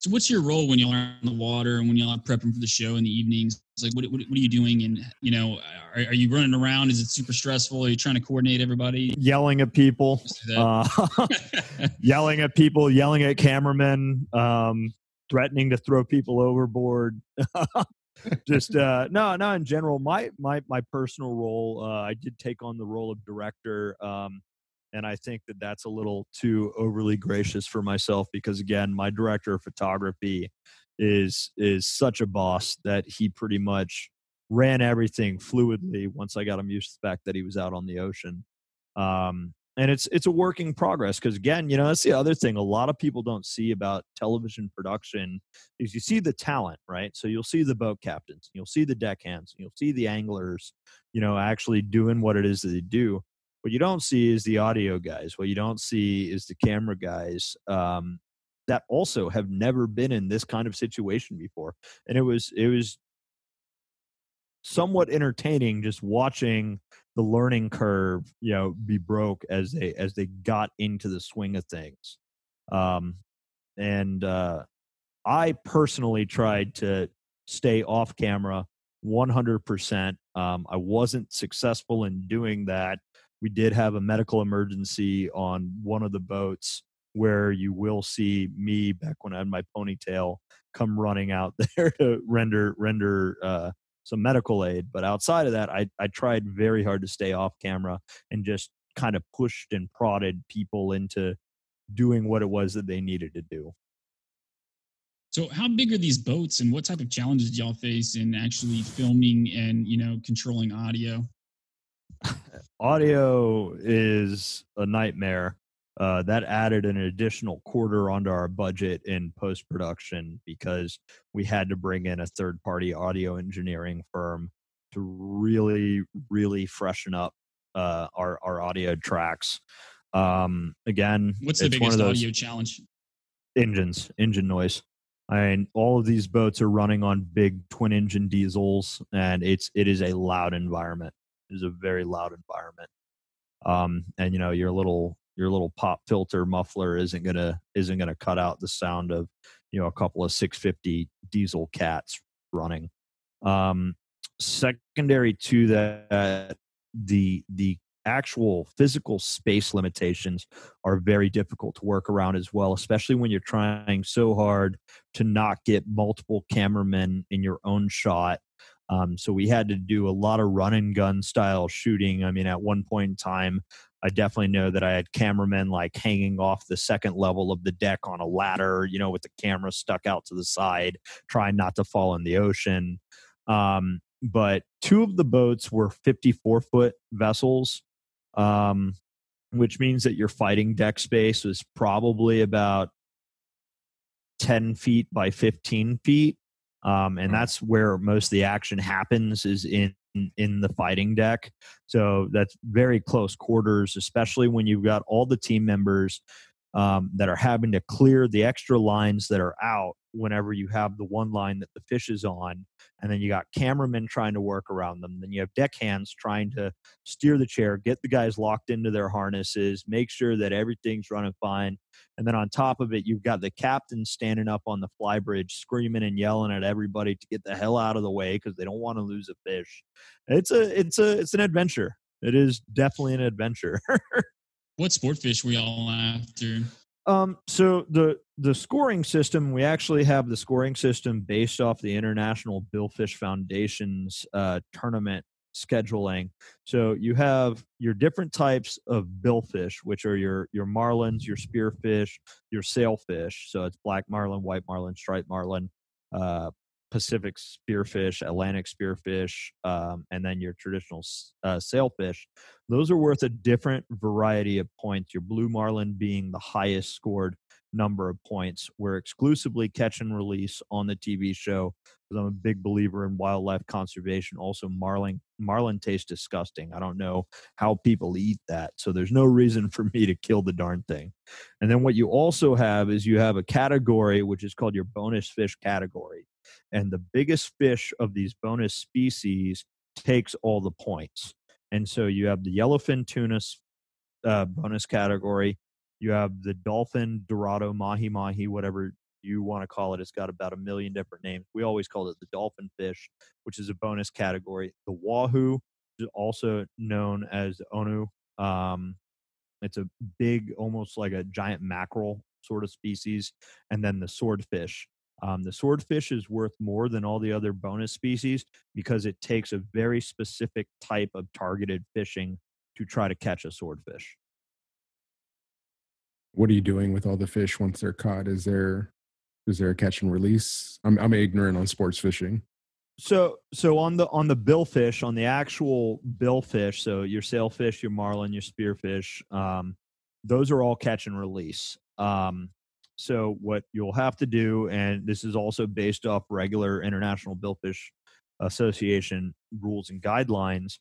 So, what's your role when y'all are on the water and when y'all are prepping for the show in the evenings? It's like, what, what, what, are you doing? And, you know, are, are, you running around? Is it super stressful? Are you trying to coordinate everybody? Yelling at people, uh, yelling at people, yelling at cameramen, um, threatening to throw people overboard. Just, uh, no, no, in general, my, my, my personal role, uh, I did take on the role of director. Um, and I think that that's a little too overly gracious for myself because again, my director of photography is is such a boss that he pretty much ran everything fluidly once I got him used to the fact that he was out on the ocean. Um, and it's it's a working progress because again, you know, that's the other thing a lot of people don't see about television production is you see the talent, right? So you'll see the boat captains, you'll see the deckhands, you'll see the anglers, you know, actually doing what it is that they do what you don't see is the audio guys what you don't see is the camera guys um, that also have never been in this kind of situation before and it was it was somewhat entertaining just watching the learning curve you know be broke as they as they got into the swing of things um and uh i personally tried to stay off camera 100% um i wasn't successful in doing that we did have a medical emergency on one of the boats where you will see me back when I had my ponytail come running out there to render render uh, some medical aid. But outside of that, I I tried very hard to stay off camera and just kind of pushed and prodded people into doing what it was that they needed to do. So, how big are these boats, and what type of challenges y'all face in actually filming and you know controlling audio? Audio is a nightmare. Uh, that added an additional quarter onto our budget in post production because we had to bring in a third party audio engineering firm to really, really freshen up uh, our our audio tracks. Um, again, what's the biggest audio challenge? Engines, engine noise. I mean, all of these boats are running on big twin engine diesels, and it's it is a loud environment. It is a very loud environment. Um, and you know, your little your little pop filter muffler isn't gonna isn't gonna cut out the sound of you know a couple of 650 diesel cats running. Um, secondary to that, the the actual physical space limitations are very difficult to work around as well, especially when you're trying so hard to not get multiple cameramen in your own shot. Um, so we had to do a lot of run and gun style shooting. I mean, at one point in time, I definitely know that I had cameramen like hanging off the second level of the deck on a ladder, you know, with the camera stuck out to the side, trying not to fall in the ocean. Um, but two of the boats were 54 foot vessels um, which means that your fighting deck space was probably about 10 feet by 15 feet. Um, and that's where most of the action happens is in in the fighting deck. So that's very close quarters, especially when you've got all the team members um, that are having to clear the extra lines that are out whenever you have the one line that the fish is on and then you got cameramen trying to work around them then you have deck hands trying to steer the chair get the guys locked into their harnesses make sure that everything's running fine and then on top of it you've got the captain standing up on the fly bridge screaming and yelling at everybody to get the hell out of the way because they don't want to lose a fish. It's a it's a it's an adventure. It is definitely an adventure. What sport fish were y'all after um, so the the scoring system, we actually have the scoring system based off the International Billfish Foundation's uh, tournament scheduling. So you have your different types of billfish, which are your your marlins, your spearfish, your sailfish. So it's black marlin, white marlin, striped marlin, uh, Pacific spearfish, Atlantic spearfish, um, and then your traditional uh, sailfish. Those are worth a different variety of points. Your blue marlin being the highest scored number of points. We're exclusively catch and release on the TV show because I'm a big believer in wildlife conservation. Also, marlin marlin tastes disgusting. I don't know how people eat that, so there's no reason for me to kill the darn thing. And then what you also have is you have a category which is called your bonus fish category and the biggest fish of these bonus species takes all the points. And so you have the yellowfin tuna uh, bonus category. You have the dolphin, dorado, mahi mahi, whatever you want to call it. It's got about a million different names. We always call it the dolphin fish, which is a bonus category. The wahoo is also known as ono. Um, it's a big, almost like a giant mackerel sort of species. And then the swordfish, um, the swordfish is worth more than all the other bonus species because it takes a very specific type of targeted fishing to try to catch a swordfish. What are you doing with all the fish once they're caught? Is there is there a catch and release? I'm I'm ignorant on sports fishing. So so on the on the billfish, on the actual billfish, so your sailfish, your marlin, your spearfish, um, those are all catch and release. Um, so what you'll have to do, and this is also based off regular International Billfish Association rules and guidelines,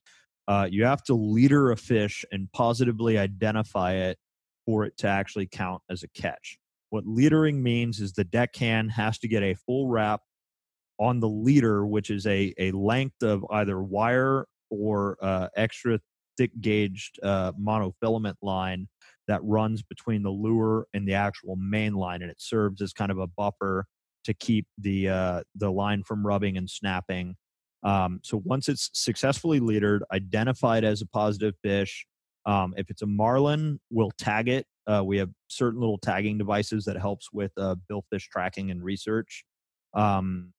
uh, you have to leader a fish and positively identify it for it to actually count as a catch. What leadering means is the deckhand has to get a full wrap on the leader, which is a, a length of either wire or uh, extra thick gauged uh, monofilament line that runs between the lure and the actual main line, and it serves as kind of a buffer to keep the uh, the line from rubbing and snapping. Um, so once it's successfully leadered, identified as a positive fish, Um, if it's a marlin, we'll tag it. Uh, we have certain little tagging devices that helps with uh, billfish tracking and research. Um,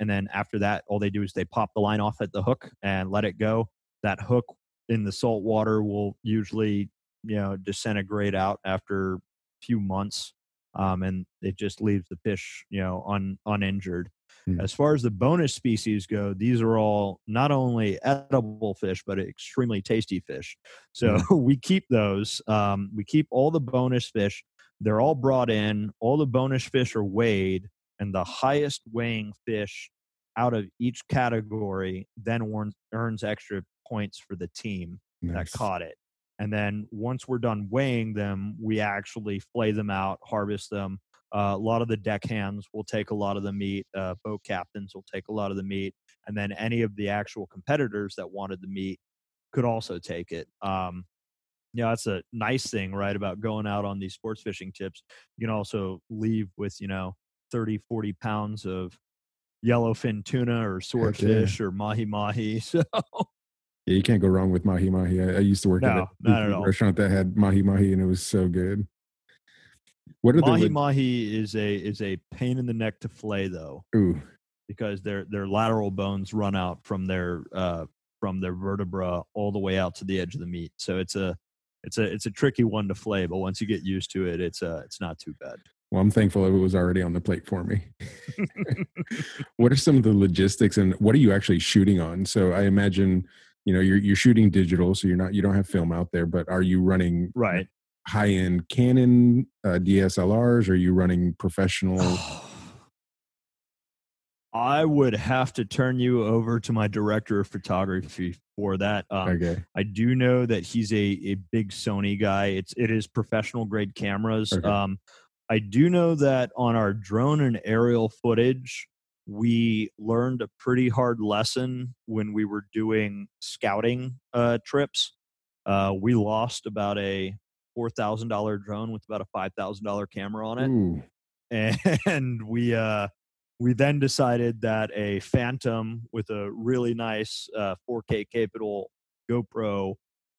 and then after that, all they do is they pop the line off at the hook and let it go. That hook in the salt water will usually, you know, disintegrate out after a few months, um, and it just leaves the fish, you know, un, uninjured. Hmm. As far as the bonus species go, these are all not only edible fish but extremely tasty fish. So we keep those. Um, we keep all the bonus fish. They're all brought in. All the bonus fish are weighed and the highest weighing fish out of each category then earns, earns extra points for the team Nice. that caught it. And then once we're done weighing them, we actually flay them out, harvest them. Uh, a lot of the deckhands will take a lot of the meat. Uh, boat captains will take a lot of the meat, and then any of the actual competitors that wanted the meat could also take it. Um, yeah, that's a nice thing, right? About going out on these sports fishing trips. You can also leave with, you know, 30, 40 pounds of yellowfin tuna or swordfish or mahi mahi. So Yeah, you can't go wrong with mahi mahi. I, I used to work at No, a at all. restaurant that had mahi mahi, and it was so good. What are mahi the mahi is a is a pain in the neck to flay though, ooh? because their their lateral bones run out from their uh from their vertebra all the way out to the edge of the meat. So it's a it's a it's a tricky one to flay, but once you get used to it, it's uh it's not too bad. Well, I'm thankful it was already on the plate for me. what are some of the logistics and what are you actually shooting on? So I imagine, you know, you're you're shooting digital, so you're not you don't have film out there, but are you running Right. high end Canon uh, DSLRs? Are you running professional? I would have to turn you over to my director of photography for that. Um, okay, I do know that he's a, a big Sony guy. It's it is professional grade cameras. Okay. Um, I do know that on our drone and aerial footage, we learned a pretty hard lesson when we were doing scouting uh, trips. Uh, we lost about a four thousand dollar drone with about a five thousand dollar camera on it. Ooh, and we uh we then decided that a phantom with a really nice uh 4k capable gopro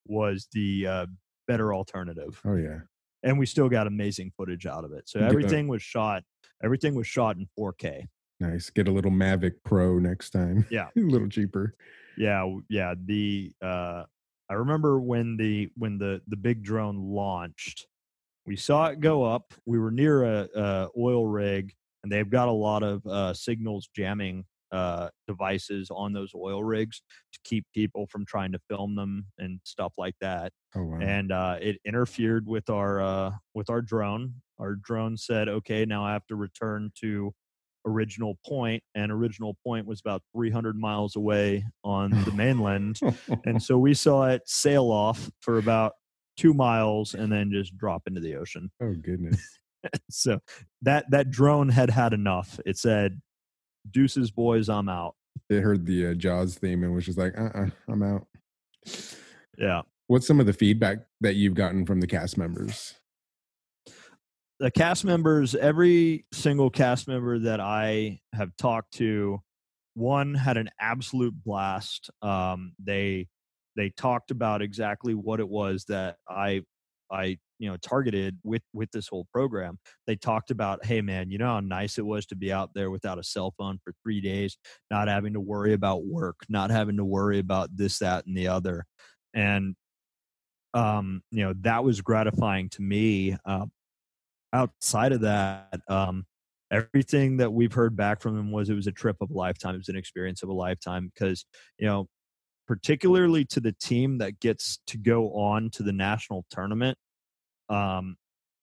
was the uh better alternative. Oh yeah, and we still got amazing footage out of it. So everything was shot everything was shot in 4k nice. Get a little Mavic Pro next time. Yeah. a little cheaper. yeah yeah the uh i remember when the when the the big drone launched we saw it go up we were near a, a oil rig and they've got a lot of uh signals jamming uh devices on those oil rigs to keep people from trying to film them and stuff like that Oh wow. and uh it interfered with our uh with our drone our drone said okay now i have to return to original point and original point was about 300 miles away on the mainland and so we saw it sail off for about two miles and then just drop into the ocean oh goodness. so that that drone had had enough it said deuces boys i'm out It heard the uh, Jaws theme and was just like, uh, uh I'm out. yeah What's some of the feedback that you've gotten from the cast members? The cast members every single cast member that i have talked to one had an absolute blast. Um, they they talked about exactly what it was that i i you know targeted with with this whole program. They talked about hey man you know how nice it was to be out there without a cell phone for three days not having to worry about work not having to worry about this that and the other. And um you know that was gratifying to me uh, outside of that, um, everything that we've heard back from them was it was a trip of a lifetime. It was an experience of a lifetime because, you know, particularly to the team that gets to go on to the national tournament, um,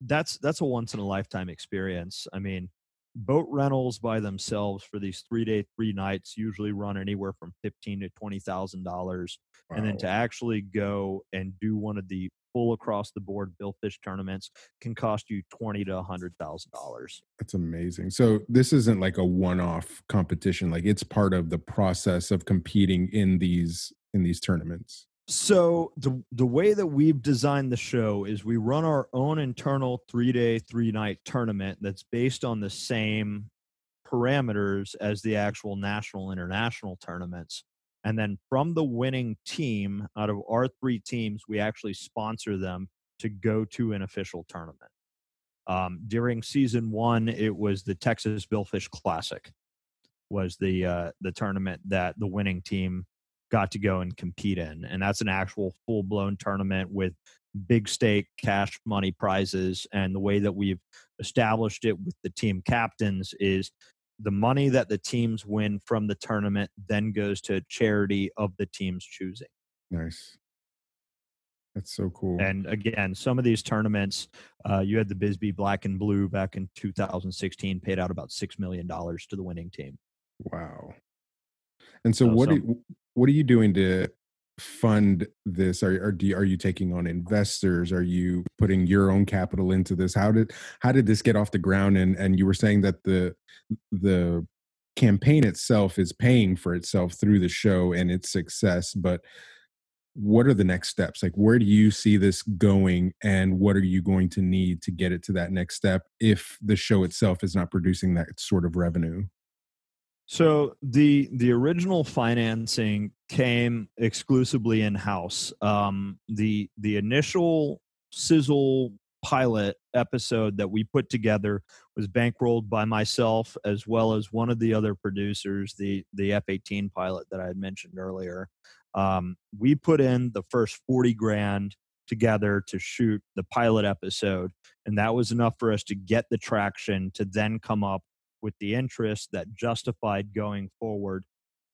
that's that's a once in a lifetime experience. I mean, boat rentals by themselves for these three day, three nights usually run anywhere from fifteen to twenty thousand dollars and then to actually go and do one of the full across the board billfish tournaments can cost you twenty to a hundred thousand dollars. That's amazing. So this isn't like a one-off competition. Like it's part of the process of competing in these in these tournaments. So the the way that we've designed the show is we run our own internal three day, three night tournament that's based on the same parameters as the actual national international tournaments. And then from the winning team, out of our three teams, we actually sponsor them to go to an official tournament. Um, during season one, it was the Texas Billfish Classic, was the uh, the tournament that the winning team got to go and compete in, and that's an actual full blown tournament with big stake cash money prizes. And the way that we've established it with the team captains is the money that the teams win from the tournament then goes to charity of the team's choosing. Nice. That's so cool. And again, some of these tournaments, uh, you had the Bisbee Black and Blue back in 2016, paid out about six million dollars to the winning team. Wow. And so, so what some, what are you doing to fund this? Are are, do you, are you taking on investors? Are you putting your own capital into this? How did how did this get off the ground? And and you were saying that the the campaign itself is paying for itself through the show and its success, but what are the next steps like where do you see this going and what are you going to need to get it to that next step if the show itself is not producing that sort of revenue so the the original financing came exclusively in house um, the the initial sizzle pilot episode that we put together was bankrolled by myself as well as one of the other producers the the f-18 pilot that i had mentioned earlier. Um, we put in the first 40 grand together to shoot the pilot episode and that was enough for us to get the traction to then come up with the interest that justified going forward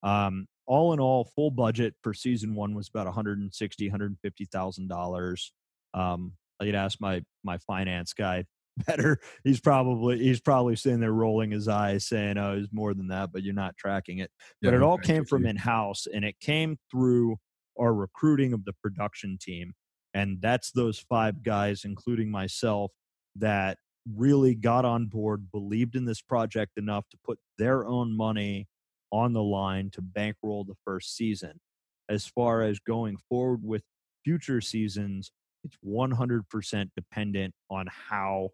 um, all in all full budget for season one was about 160 150000 dollars um, i could ask my my finance guy better. He's probably he's probably sitting there rolling his eyes, saying, "Oh, it's more than that," but you're not tracking it. Yeah, but it all came from in house, and it came through our recruiting of the production team, and that's those five guys, including myself, that really got on board, believed in this project enough to put their own money on the line to bankroll the first season. As far as going forward with future seasons, it's 100% dependent on how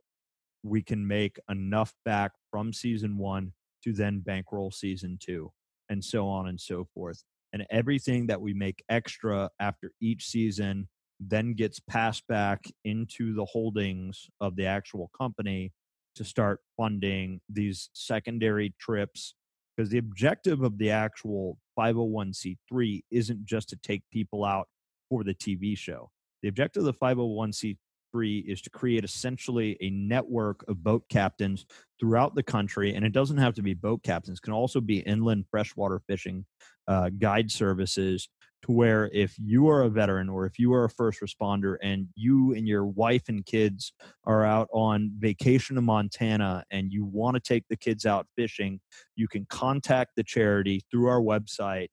we can make enough back from season one to then bankroll season two, and so on and so forth. And everything that we make extra after each season then gets passed back into the holdings of the actual company to start funding these secondary trips. Because the objective of the actual 501c3 isn't just to take people out for the TV show. The objective of the 501c3 is to create essentially a network of boat captains throughout the country. And it doesn't have to be boat captains, it can also be inland freshwater fishing uh, guide services to where if you are a veteran or if you are a first responder and you and your wife and kids are out on vacation to Montana and you want to take the kids out fishing, you can contact the charity through our website.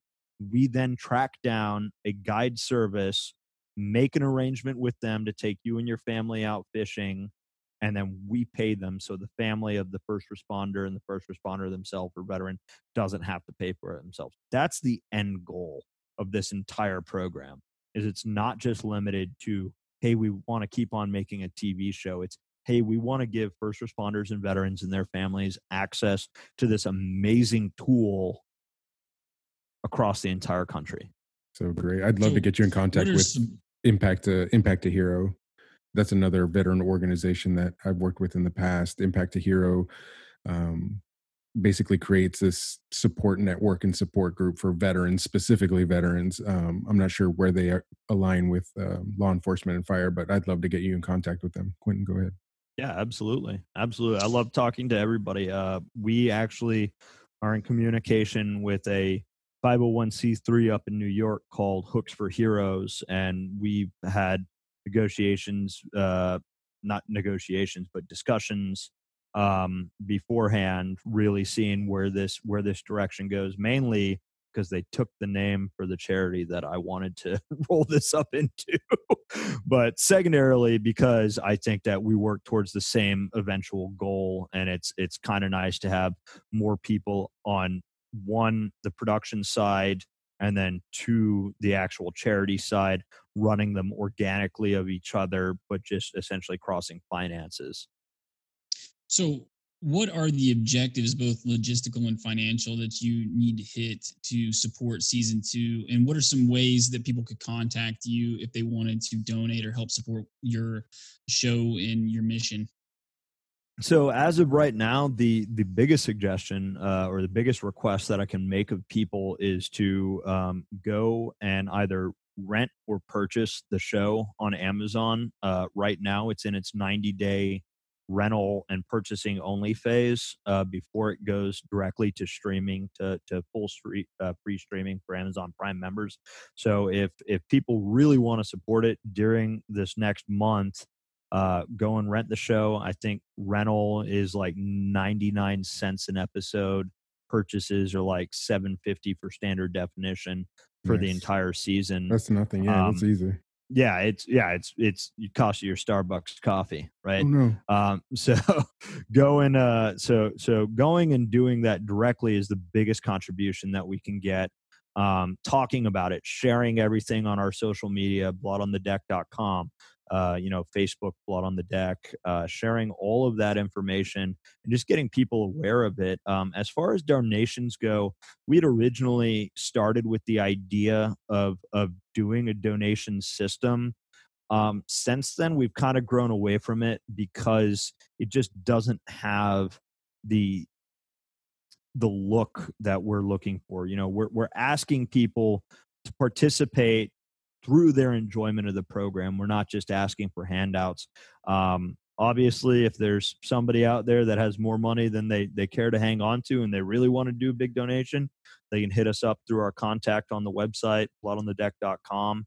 We then track down a guide service make an arrangement with them to take you and your family out fishing and then we pay them so the family of the first responder and the first responder themselves or veteran doesn't have to pay for it themselves that's the end goal of this entire program is it's not just limited to hey we want to keep on making a tv show it's hey we want to give first responders and veterans and their families access to this amazing tool across the entire country so great i'd love so to get you in contact with some, Impact uh, Impact a Hero. That's another veteran organization that I've worked with in the past. Impact a Hero um, basically creates this support network and support group for veterans, specifically veterans. Um, I'm not sure where they align with uh, law enforcement and fire, but I'd love to get you in contact with them. Quentin, go ahead. Yeah, absolutely, absolutely. I love talking to everybody. Uh, we actually are in communication with a 501c3 up in New York called Hooks for Heroes, and we've had negotiations, uh, not negotiations, but discussions um, beforehand, really seeing where this where this direction goes. Mainly because they took the name for the charity that I wanted to roll this up into, but secondarily because I think that we work towards the same eventual goal, and it's it's kind of nice to have more people on one the production side and then two the actual charity side running them organically of each other but just essentially crossing finances so what are the objectives, both logistical and financial, that you need to hit to support season two? And what are some ways that people could contact you if they wanted to donate or help support your show and your mission? So as of right now, the the biggest suggestion uh, or the biggest request that I can make of people is to um, go and either rent or purchase the show on Amazon. Uh, right now, it's in its 90 day rental and purchasing only phase uh, before it goes directly to streaming to, to full street, uh, free streaming for Amazon Prime members. So if if people really want to support it during this next month, uh, go and rent the show. I think rental is like 99 cents an episode. Purchases are like 750 for standard definition for nice. the entire season. That's nothing. Yeah, um, that's easy yeah it's yeah it's it's it costs you your starbucks coffee right oh, no. um so going uh so so going and doing that directly is the biggest contribution that we can get um talking about it sharing everything on our social media bloodonthedeck.com uh, you know, Facebook, Blood on the Deck, uh, sharing all of that information and just getting people aware of it. Um, as far as donations go, we had originally started with the idea of of doing a donation system. Um, since then, we've kind of grown away from it because it just doesn't have the the look that we're looking for. You know, we're we're asking people to participate through their enjoyment of the program. We're not just asking for handouts. Um, obviously, if there's somebody out there that has more money than they they care to hang on to, and they really want to do a big donation, they can hit us up through our contact on the website, bloodonthedeck.com.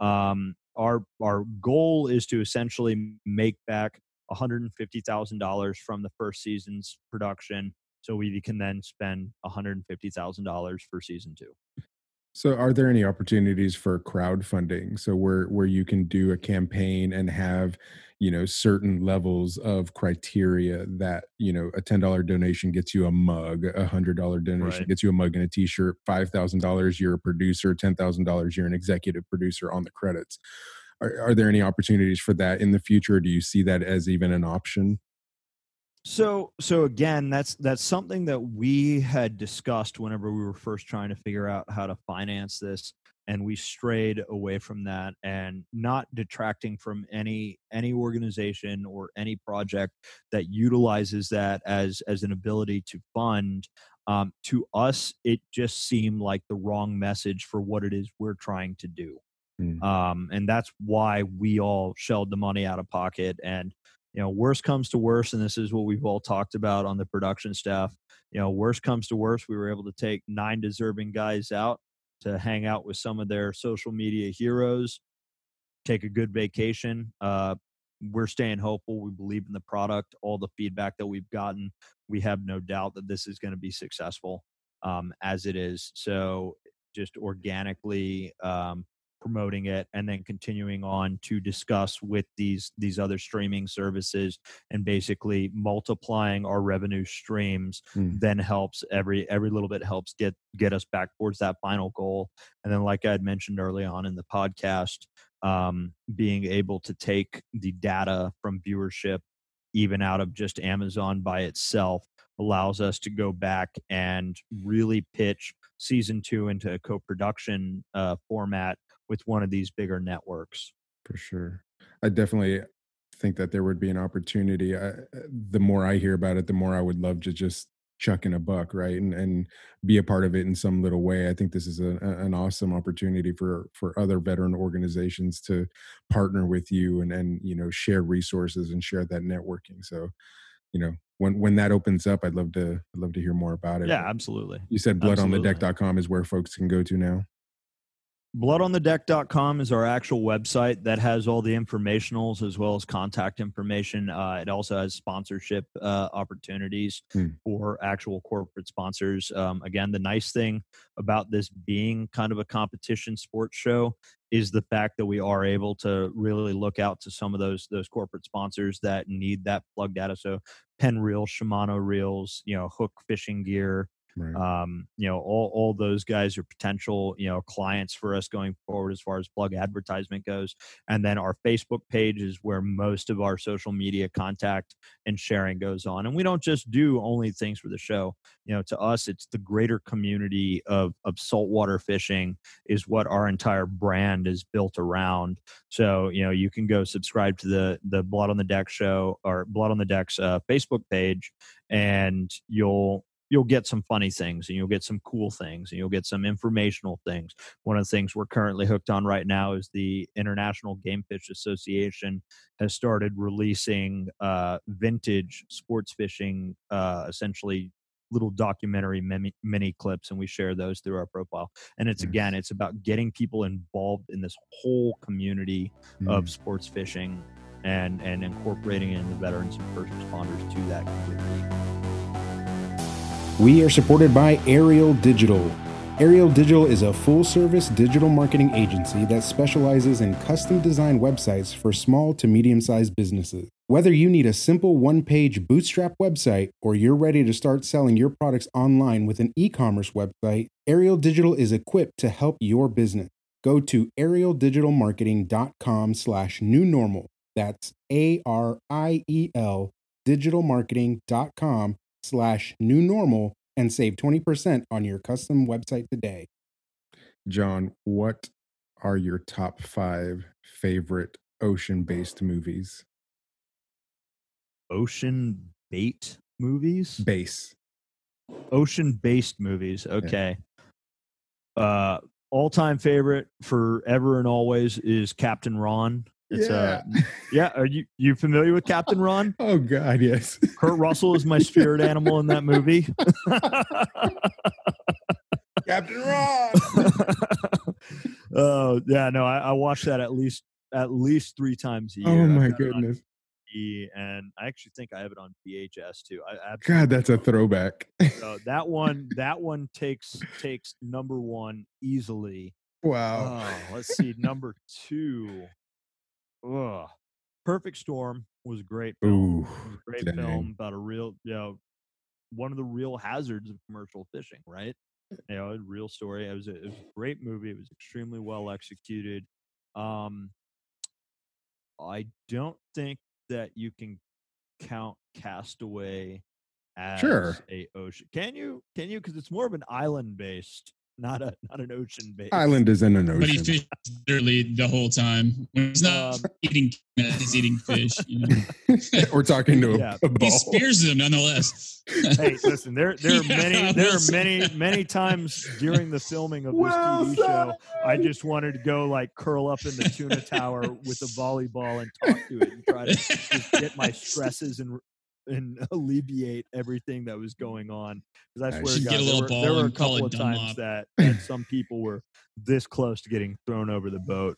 Um, our our goal is to essentially make back $150,000 from the first season's production so we can then spend $150,000 for season 2. So, are there any opportunities for crowdfunding? So, where where you can do a campaign and have, you know, certain levels of criteria that you know a ten dollar donation gets you a mug, a hundred dollar donation right. gets you a mug and a t shirt, five thousand dollars you're a producer, ten thousand dollars you're an executive producer on the credits. Are, are there any opportunities for that in the future? Do you see that as even an option? So so again, that's that's something that we had discussed whenever we were first trying to figure out how to finance this and we strayed away from that and not detracting from any any organization or any project that utilizes that as as an ability to fund um, to us it just seemed like the wrong message for what it is we're trying to do mm. um, and that's why we all shelled the money out of pocket and you know worst comes to worst and this is what we've all talked about on the production staff you know worst comes to worst we were able to take nine deserving guys out to hang out with some of their social media heroes take a good vacation uh, we're staying hopeful we believe in the product all the feedback that we've gotten we have no doubt that this is going to be successful um, as it is. So just organically um, promoting it and then continuing on to discuss with these these other streaming services and basically multiplying our revenue streams mm. then helps every every little bit helps get get us back towards that final goal and then like i had mentioned early on in the podcast um, being able to take the data from viewership even out of just amazon by itself allows us to go back and really pitch season two into a co-production uh, format with one of these bigger networks. For sure. I definitely think that there would be an opportunity. I, the more I hear about it, the more I would love to just chuck in a buck, right, and and be a part of it in some little way. I think this is a, an awesome opportunity for for other veteran organizations to partner with you and and you know share resources and share that networking. So, you know, when when that opens up, I'd love to I'd love to hear more about it. Yeah, absolutely. You said bloodonthedeck.com is where folks can go to now bloodonthedeck.com is our actual website that has all the informationals as well as contact information. Uh, it also has sponsorship uh, opportunities hmm. for actual corporate sponsors. Um, again the nice thing about this being kind of a competition sports show is the fact that we are able to really look out to some of those those corporate sponsors that need that plug data. So Penn reels shimano reels you know hook fishing gear Right. um, you know all, all those guys are potential you know clients for us going forward as far as plug advertisement goes. And then our facebook page is where most of our social media contact and sharing goes on. And we don't just do only things for the show. You know to us it's the greater community of of saltwater fishing is what our entire brand is built around. So you know you can go subscribe to the the blood on the deck show or blood on the decks uh, facebook page and you'll you'll get some funny things and you'll get some cool things and you'll get some informational things. One of the things we're currently hooked on right now is the International Game Fish Association has started releasing uh, vintage sports fishing, uh, essentially little documentary mini, mini clips and we share those through our profile and it's Nice. again it's about getting people involved in this whole community of Mm. sports fishing and and incorporating in the veterans and first responders to that community We are supported by Ariel Digital. Ariel Digital is a full service digital marketing agency that specializes in custom designed websites for small to medium sized businesses. Whether you need a simple one page bootstrap website or you're ready to start selling your products online with an e commerce website, Ariel Digital is equipped to help your business. Go to arieldigitalmarketing.com slash new normal. That's A R I E L digitalmarketing.com slash new normal and save 20% on your custom website today. John, what are your top five favorite ocean based movies? ocean bait movies Base. ocean based movies okay uh all-time favorite forever and always is captain ron it's uh yeah are you you familiar with captain ron oh, God, yes. kurt russell is my spirit animal in that movie Captain Ron. oh yeah no I, I watch that at least at least three times a year oh, my got it on goodness. And i actually think i have it on vhs too i God, that's a throwback. So that one, that one takes takes number one easily. wow. Oh, let's see, number two. Ugh. Perfect Storm was a great film. Ooh. Was a great dang. film about a real, you know, one of the real hazards of commercial fishing, right? You know, a real story. It was a, it was a great movie. It was extremely well executed. Um, I don't think that you can count Castaway as Sure. a ocean. Can you? Can you? Because it's more of an island based, not a not an ocean base. Island is in an ocean. But he ocean. fishes literally the whole time. When he's not Um, eating, peanuts, he's eating fish. You know? We're talking to a, Yeah. a He ball. spears them nonetheless. hey, listen, there there are Yeah, many there are many many times during the filming of this Well TV show, I just wanted to go like curl up in the tuna tower with a volleyball and talk to it and try to just get my stresses and and alleviate everything that was going on. Because I swear, to God, get a there, little were, there were a couple it of times that, that some people were this close to getting thrown over the boat.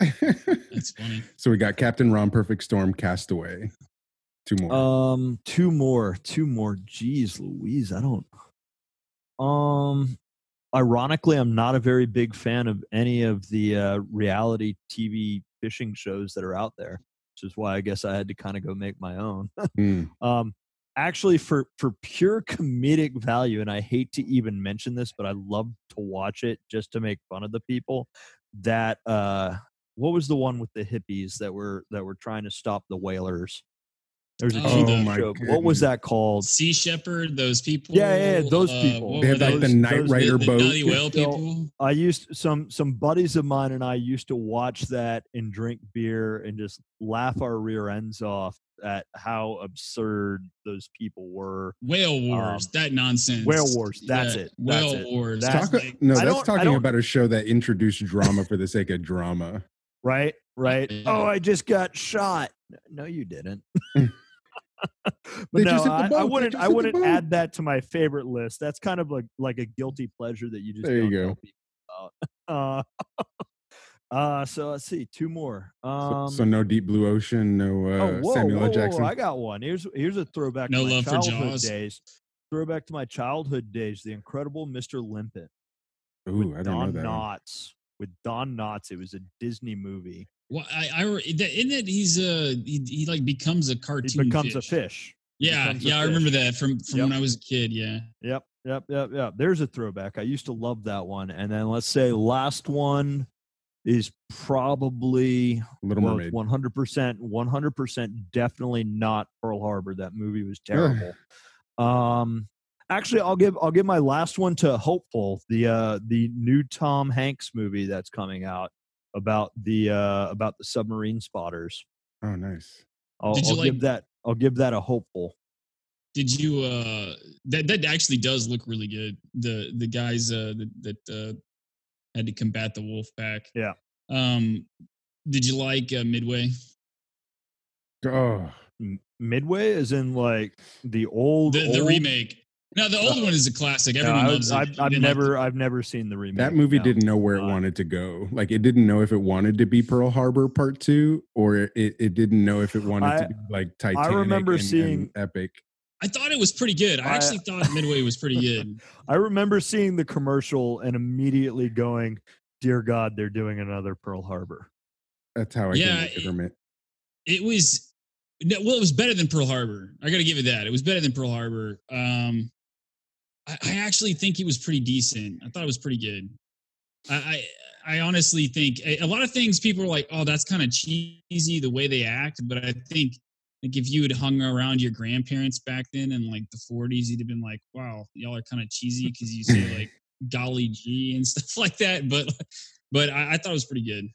That's funny. so we got Captain Ron, Perfect Storm, Castaway. Two more. Um, two more, two more. Jeez, Louise, I don't. Um, ironically, I'm not a very big fan of any of the uh, reality TV fishing shows that are out there, which is why I guess I had to kind of go make my own. Hmm. um, actually, for for pure comedic value, and I hate to even mention this, but I love to watch it just to make fun of the people. That uh, what was the one with the hippies that were that were trying to stop the whalers? There's a Oh, TV Oh my show. What was that called? Sea Shepherd, those people. Yeah, yeah, yeah, those uh, people. They were had like the Knight Rider the boat. Nutty whale people. I used some some buddies of mine and I used to watch that and drink beer and just laugh our rear ends off at how absurd those people were. Whale Wars, Um, that nonsense. Whale Wars, that's Yeah, it, that's Whale it. Wars. That's Talk- like- no, that's talking about a show that introduced drama for the sake of drama. Right? Right? Yeah. Oh, I just got shot. No, you didn't. but They no, just hit the I, boat. I wouldn't. I wouldn't add that to my favorite list. That's kind of like like a guilty pleasure that you just There you don't go. tell people about. Uh, uh, so let's see, two more. So, Um, so no Deep Blue Ocean, no uh, oh, whoa, Samuel whoa, L. whoa, Jackson. I got one. Here's here's a throwback No to my love for childhood Jaws? days. Throwback to my childhood days. The Incredible Mr. Limpet. Ooh, I don't Don know that. Knotts. With Don Knotts, it was a Disney movie. Well, I, I, re- that- in it, he's a he, he like becomes a He cartoon. becomes fish. a fish. Yeah, becomes a yeah, I remember that from from Yep. when I was a kid. Yeah, Yep. Yep, yep, yep. There's a throwback. I used to love that one. And then let's say last one is probably Little Mermaid. 100%, 100% definitely not Pearl Harbor. That movie was terrible. um, actually, I'll give I'll give my last one to Hopeful, the uh, the new Tom Hanks movie that's coming out about the uh, about the submarine spotters. Oh, nice. I'll, Did you I'll like- give that I'll give that a Hopeful. Did you uh that that actually does look really good. The the guys uh that, that uh had to combat the wolf pack. Yeah. Um did you like uh, Midway? Oh, Midway is in like the old The the old- remake. No, the old one is a classic. No, Everyone I, loves it. I've, I I've didn't like never I've never seen the remake. that movie no. didn't know where it Uh, wanted to go. Like it didn't know if it wanted to be Pearl Harbor Part Two, or it, it didn't know if it wanted I- to be like Titanic. remember and- and Epic. I thought it was pretty good. I I- actually thought Midway was pretty good. I remember seeing the commercial and immediately going, "Dear God, they're doing another Pearl Harbor." That's how I Yeah, came away from it. It was no, well, it was better than Pearl Harbor. I got to give it that. It was better than Pearl Harbor. Um, I, I actually think it was pretty decent. I thought it was pretty good. I, I, I honestly think a, a lot of things people are like, "Oh, that's kind of cheesy the way they act," but I think like if you had hung around your grandparents back then in like the 40s, you'd have been like, "Wow, y'all are kind of cheesy" because you say like "golly gee" and stuff like that. But but I, I thought it was pretty good.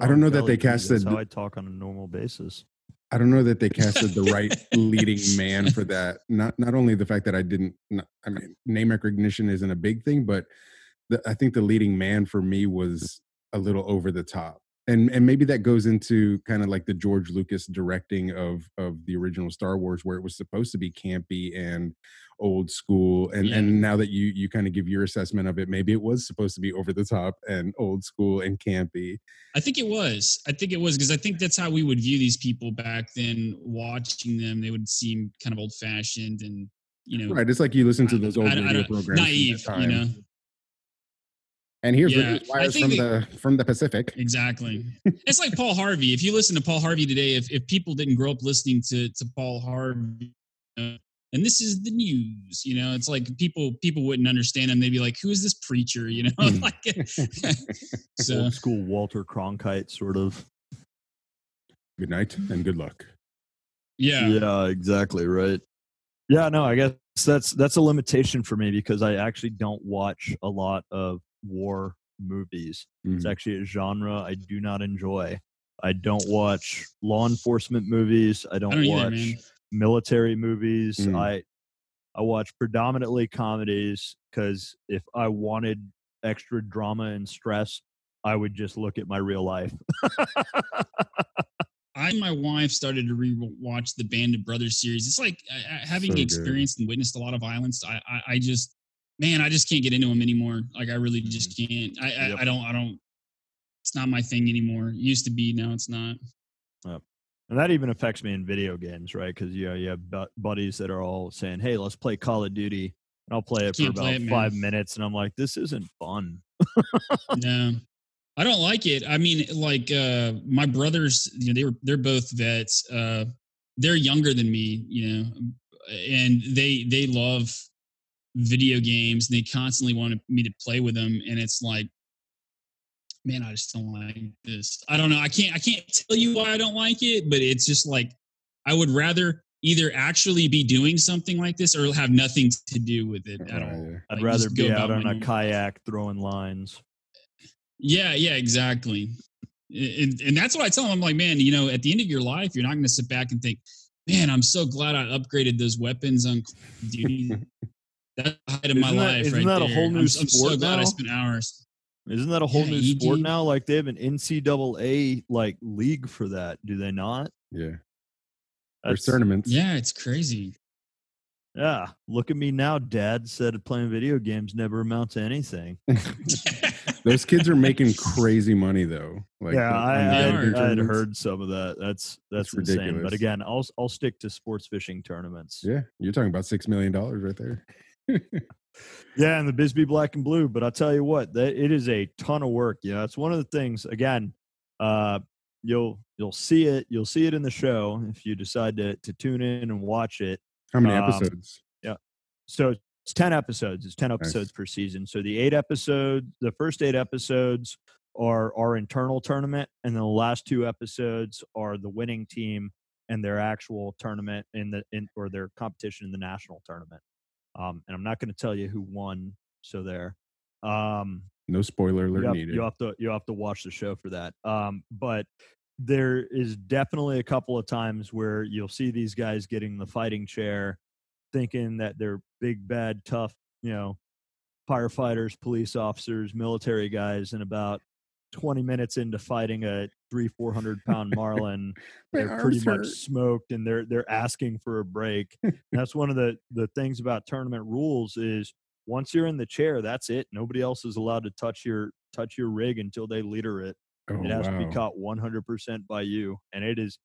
I don't know that they G, casted That's how I talk on a normal basis. I don't know that they casted the right leading man for that. Not not only the fact that I didn't. Not, I mean, name recognition isn't a big thing, but the, I think the leading man for me was a little over the top, and and maybe that goes into kind of like the George Lucas directing of of the original Star Wars, where it was supposed to be campy and old school, and Yeah. and now that you you kind of give your assessment of it, maybe it was supposed to be over the top and old school and campy. I think it was. I think it was because I think that's how we would view these people back then. Watching them, they would seem kind of old fashioned and you know Right, it's like you listen to those old I- I radio programs, naive. You know And here's Yeah, the wires from that- the from the Pacific. exactly. it's like Paul Harvey. If you listen to Paul Harvey today, if if people didn't grow up listening to to Paul Harvey. uh, and this is the news, you know. It's like people people wouldn't understand him. They'd be like, "Who is this preacher?" You know, Hmm. like so. Old school Walter Cronkite sort of. Good night and good luck. Yeah, Yeah, exactly right. Yeah, no, I guess that's that's a limitation for me because I actually don't watch a lot of war movies. It's Mhm. actually a genre I do not enjoy. I don't watch law enforcement movies. I don't, I don't watch man. military movies. Mm. I I watch predominantly comedies because if I wanted extra drama and stress, I would just look at my real life. I and my wife started to rewatch the Band of Brothers series. It's like uh, having So good. experienced and witnessed a lot of violence. I, I, I just, man, I just can't get into them anymore. Like I really just can't. I, I, Yep. I don't, I don't. It's not my thing anymore. It used to be, now it's not. And that even affects me in video games, right? Because you know, you have bu- buddies that are all saying, "Hey, let's play Call of Duty," and I'll play it for about it, five minutes, and I'm like, "This isn't fun." no, I don't like it. I mean, like uh, my brothers, you know, they were they're both vets. Uh, they're younger than me, you know, and they they love video games. And they constantly wanted me to play with them, and it's like, man, I just don't like this. I don't know. I can't I can't tell you why I don't like it, but it's just like I would rather either actually be doing something like this or have nothing to do with it at all. I'd Like, rather be out on a kayak throwing lines. Yeah, yeah, exactly. And, and that's what I tell them. I'm like, man, you know, at the end of your life, you're not going to sit back and think, man, I'm so glad I upgraded those weapons on Duty. That's the height of my Isn't that- life. isn't right that a there. whole new I'm, I'm so sport glad I spent hours. Isn't that a whole Yeah, new you sport now? Like they have an NCAA like league for that, do they not? Yeah. There's That's- tournaments. Yeah, it's crazy. Yeah, look at me now. Dad said playing video games never amount to anything. Those kids are making crazy money though. Like yeah, I, on I, are. I had heard some of that. That's that's That's insane. But again, I'll I'll stick to sports fishing tournaments. Yeah, you're talking about six million dollars right there. Yeah, and the Bisbee Black and Blue. But I'll tell you what, that it is a ton of work. You know, it's one of the things. Again, uh, you'll you'll see it. You'll see it in the show if you decide to to tune in and watch it. How many Um, episodes? Yeah, so It's 10 episodes. It's 10 episodes per season. So the eight episodes, the first eight episodes are our internal tournament, and then the last two episodes are the winning team and their actual tournament in the in or their competition in the national tournament. Um, and I'm not going to tell you who won. So there. Um, no spoiler alert you have, needed. You have to you have to watch the show for that. Um, but there is definitely a couple of times where you'll see these guys getting the fighting chair, thinking that they're big, bad, tough, you know, firefighters, police officers, military guys, and about 20 minutes into fighting a three, 400 pound Marlin, they're pretty much smoked and they're, they're asking for a break. that's one of the, the things about tournament rules is once you're in the chair, that's it. Nobody else is allowed to touch your, touch your rig until they leader it. Oh, it has wow. to be caught 100% by you. And it is,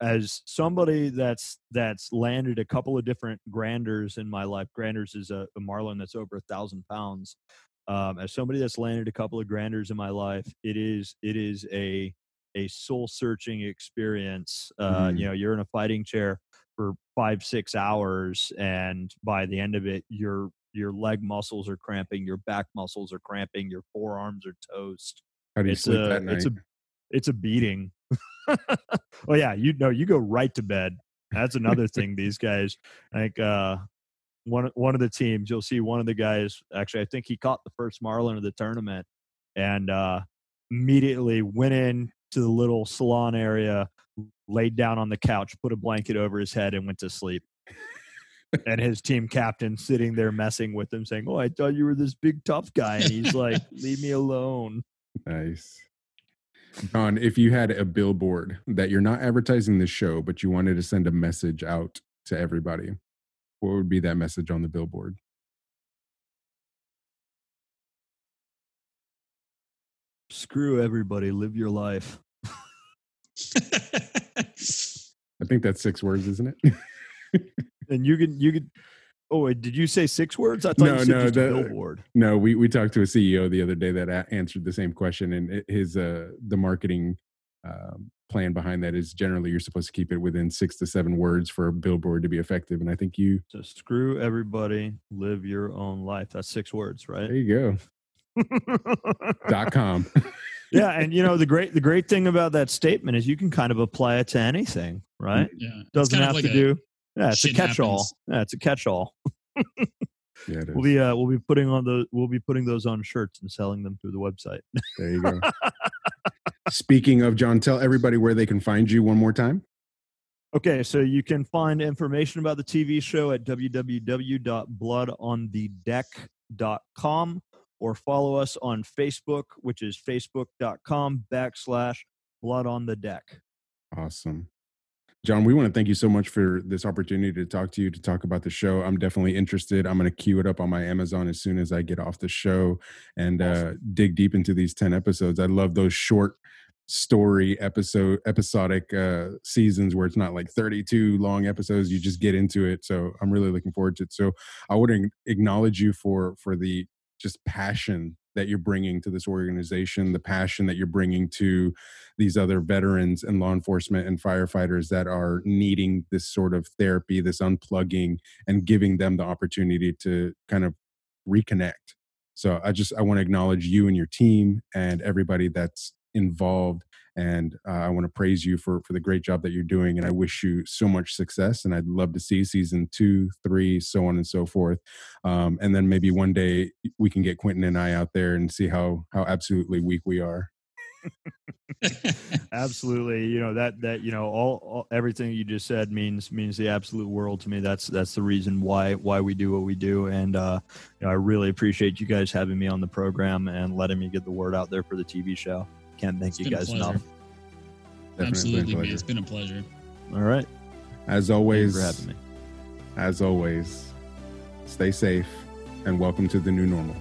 as somebody that's that's landed a couple of different granders in my life. Granders is a, a marlin that's over a thousand pounds. Um, as somebody that's landed a couple of granders in my life, it is it is a a soul searching experience. Uh, mm. You know, you're in a fighting chair for five six hours, and by the end of it, your your leg muscles are cramping, your back muscles are cramping, your forearms are toast. How do you it's sleep a, that night? It's a it's a beating. oh yeah, you know you go right to bed. That's another thing. These guys, like uh, one one of the teams, you'll see one of the guys. Actually, I think he caught the first marlin of the tournament, and uh, immediately went in to the little salon area, laid down on the couch, put a blanket over his head, and went to sleep. and his team captain sitting there messing with him, saying, "Oh, I thought you were this big tough guy," and he's like, "Leave me alone." Nice. John, if you had a billboard that you're not advertising the show, but you wanted to send a message out to everybody, what would be that message on the billboard? Screw everybody, live your life. I think that's six words, isn't it? and you can you could Oh, wait, did you say six words? I thought no, you said no, just the, billboard. No, we, we talked to a CEO the other day that a- answered the same question, and his uh, the marketing uh, plan behind that is generally you're supposed to keep it within six to seven words for a billboard to be effective. And I think you so screw everybody, live your own life. That's six words, right? There you go. Dot com. yeah, and you know the great the great thing about that statement is you can kind of apply it to anything, right? Yeah, doesn't have like to do yeah, it's a catch-all. Yeah, it's a catch-all. yeah, It is. we'll be uh, we'll be putting on the we'll be putting those on shirts and selling them through the website. There you go. Speaking of John, tell everybody where they can find you one more time. Okay, so you can find information about the TV show at www.bloodonthedeck.com or follow us on Facebook, which is facebook.com backslash blood on the deck. Awesome. John, we want to thank you so much for this opportunity to talk to you, to talk about the show. I'm definitely interested. I'm going to queue it up on my Amazon as soon as I get off the show and awesome. uh, dig deep into these 10 episodes. I love those short story episode episodic uh seasons where it's not like 32 long episodes you just get into it so i'm really looking forward to it so i would acknowledge you for for the just passion that you're bringing to this organization, the passion that you're bringing to these other veterans and law enforcement and firefighters that are needing this sort of therapy, this unplugging, and giving them the opportunity to kind of reconnect. So I just I want to acknowledge you and your team and everybody that's involved and uh, i want to praise you for for the great job that you're doing and i wish you so much success and i'd love to see season two three so on and so forth. Um, and then maybe one day we can get quentin and i out there and see how how absolutely weak we are. Absolutely you know that that you know all, all, everything you just said means means the absolute world to me. That's that's the reason why why we do what we do and uh you know, i really appreciate you guys having me on the program and letting me get the word out there for the tv show can't thank it's you guys enough. Absolutely, man. It's been a pleasure. All right. As always, for having me. As always, stay safe and welcome to the new normal.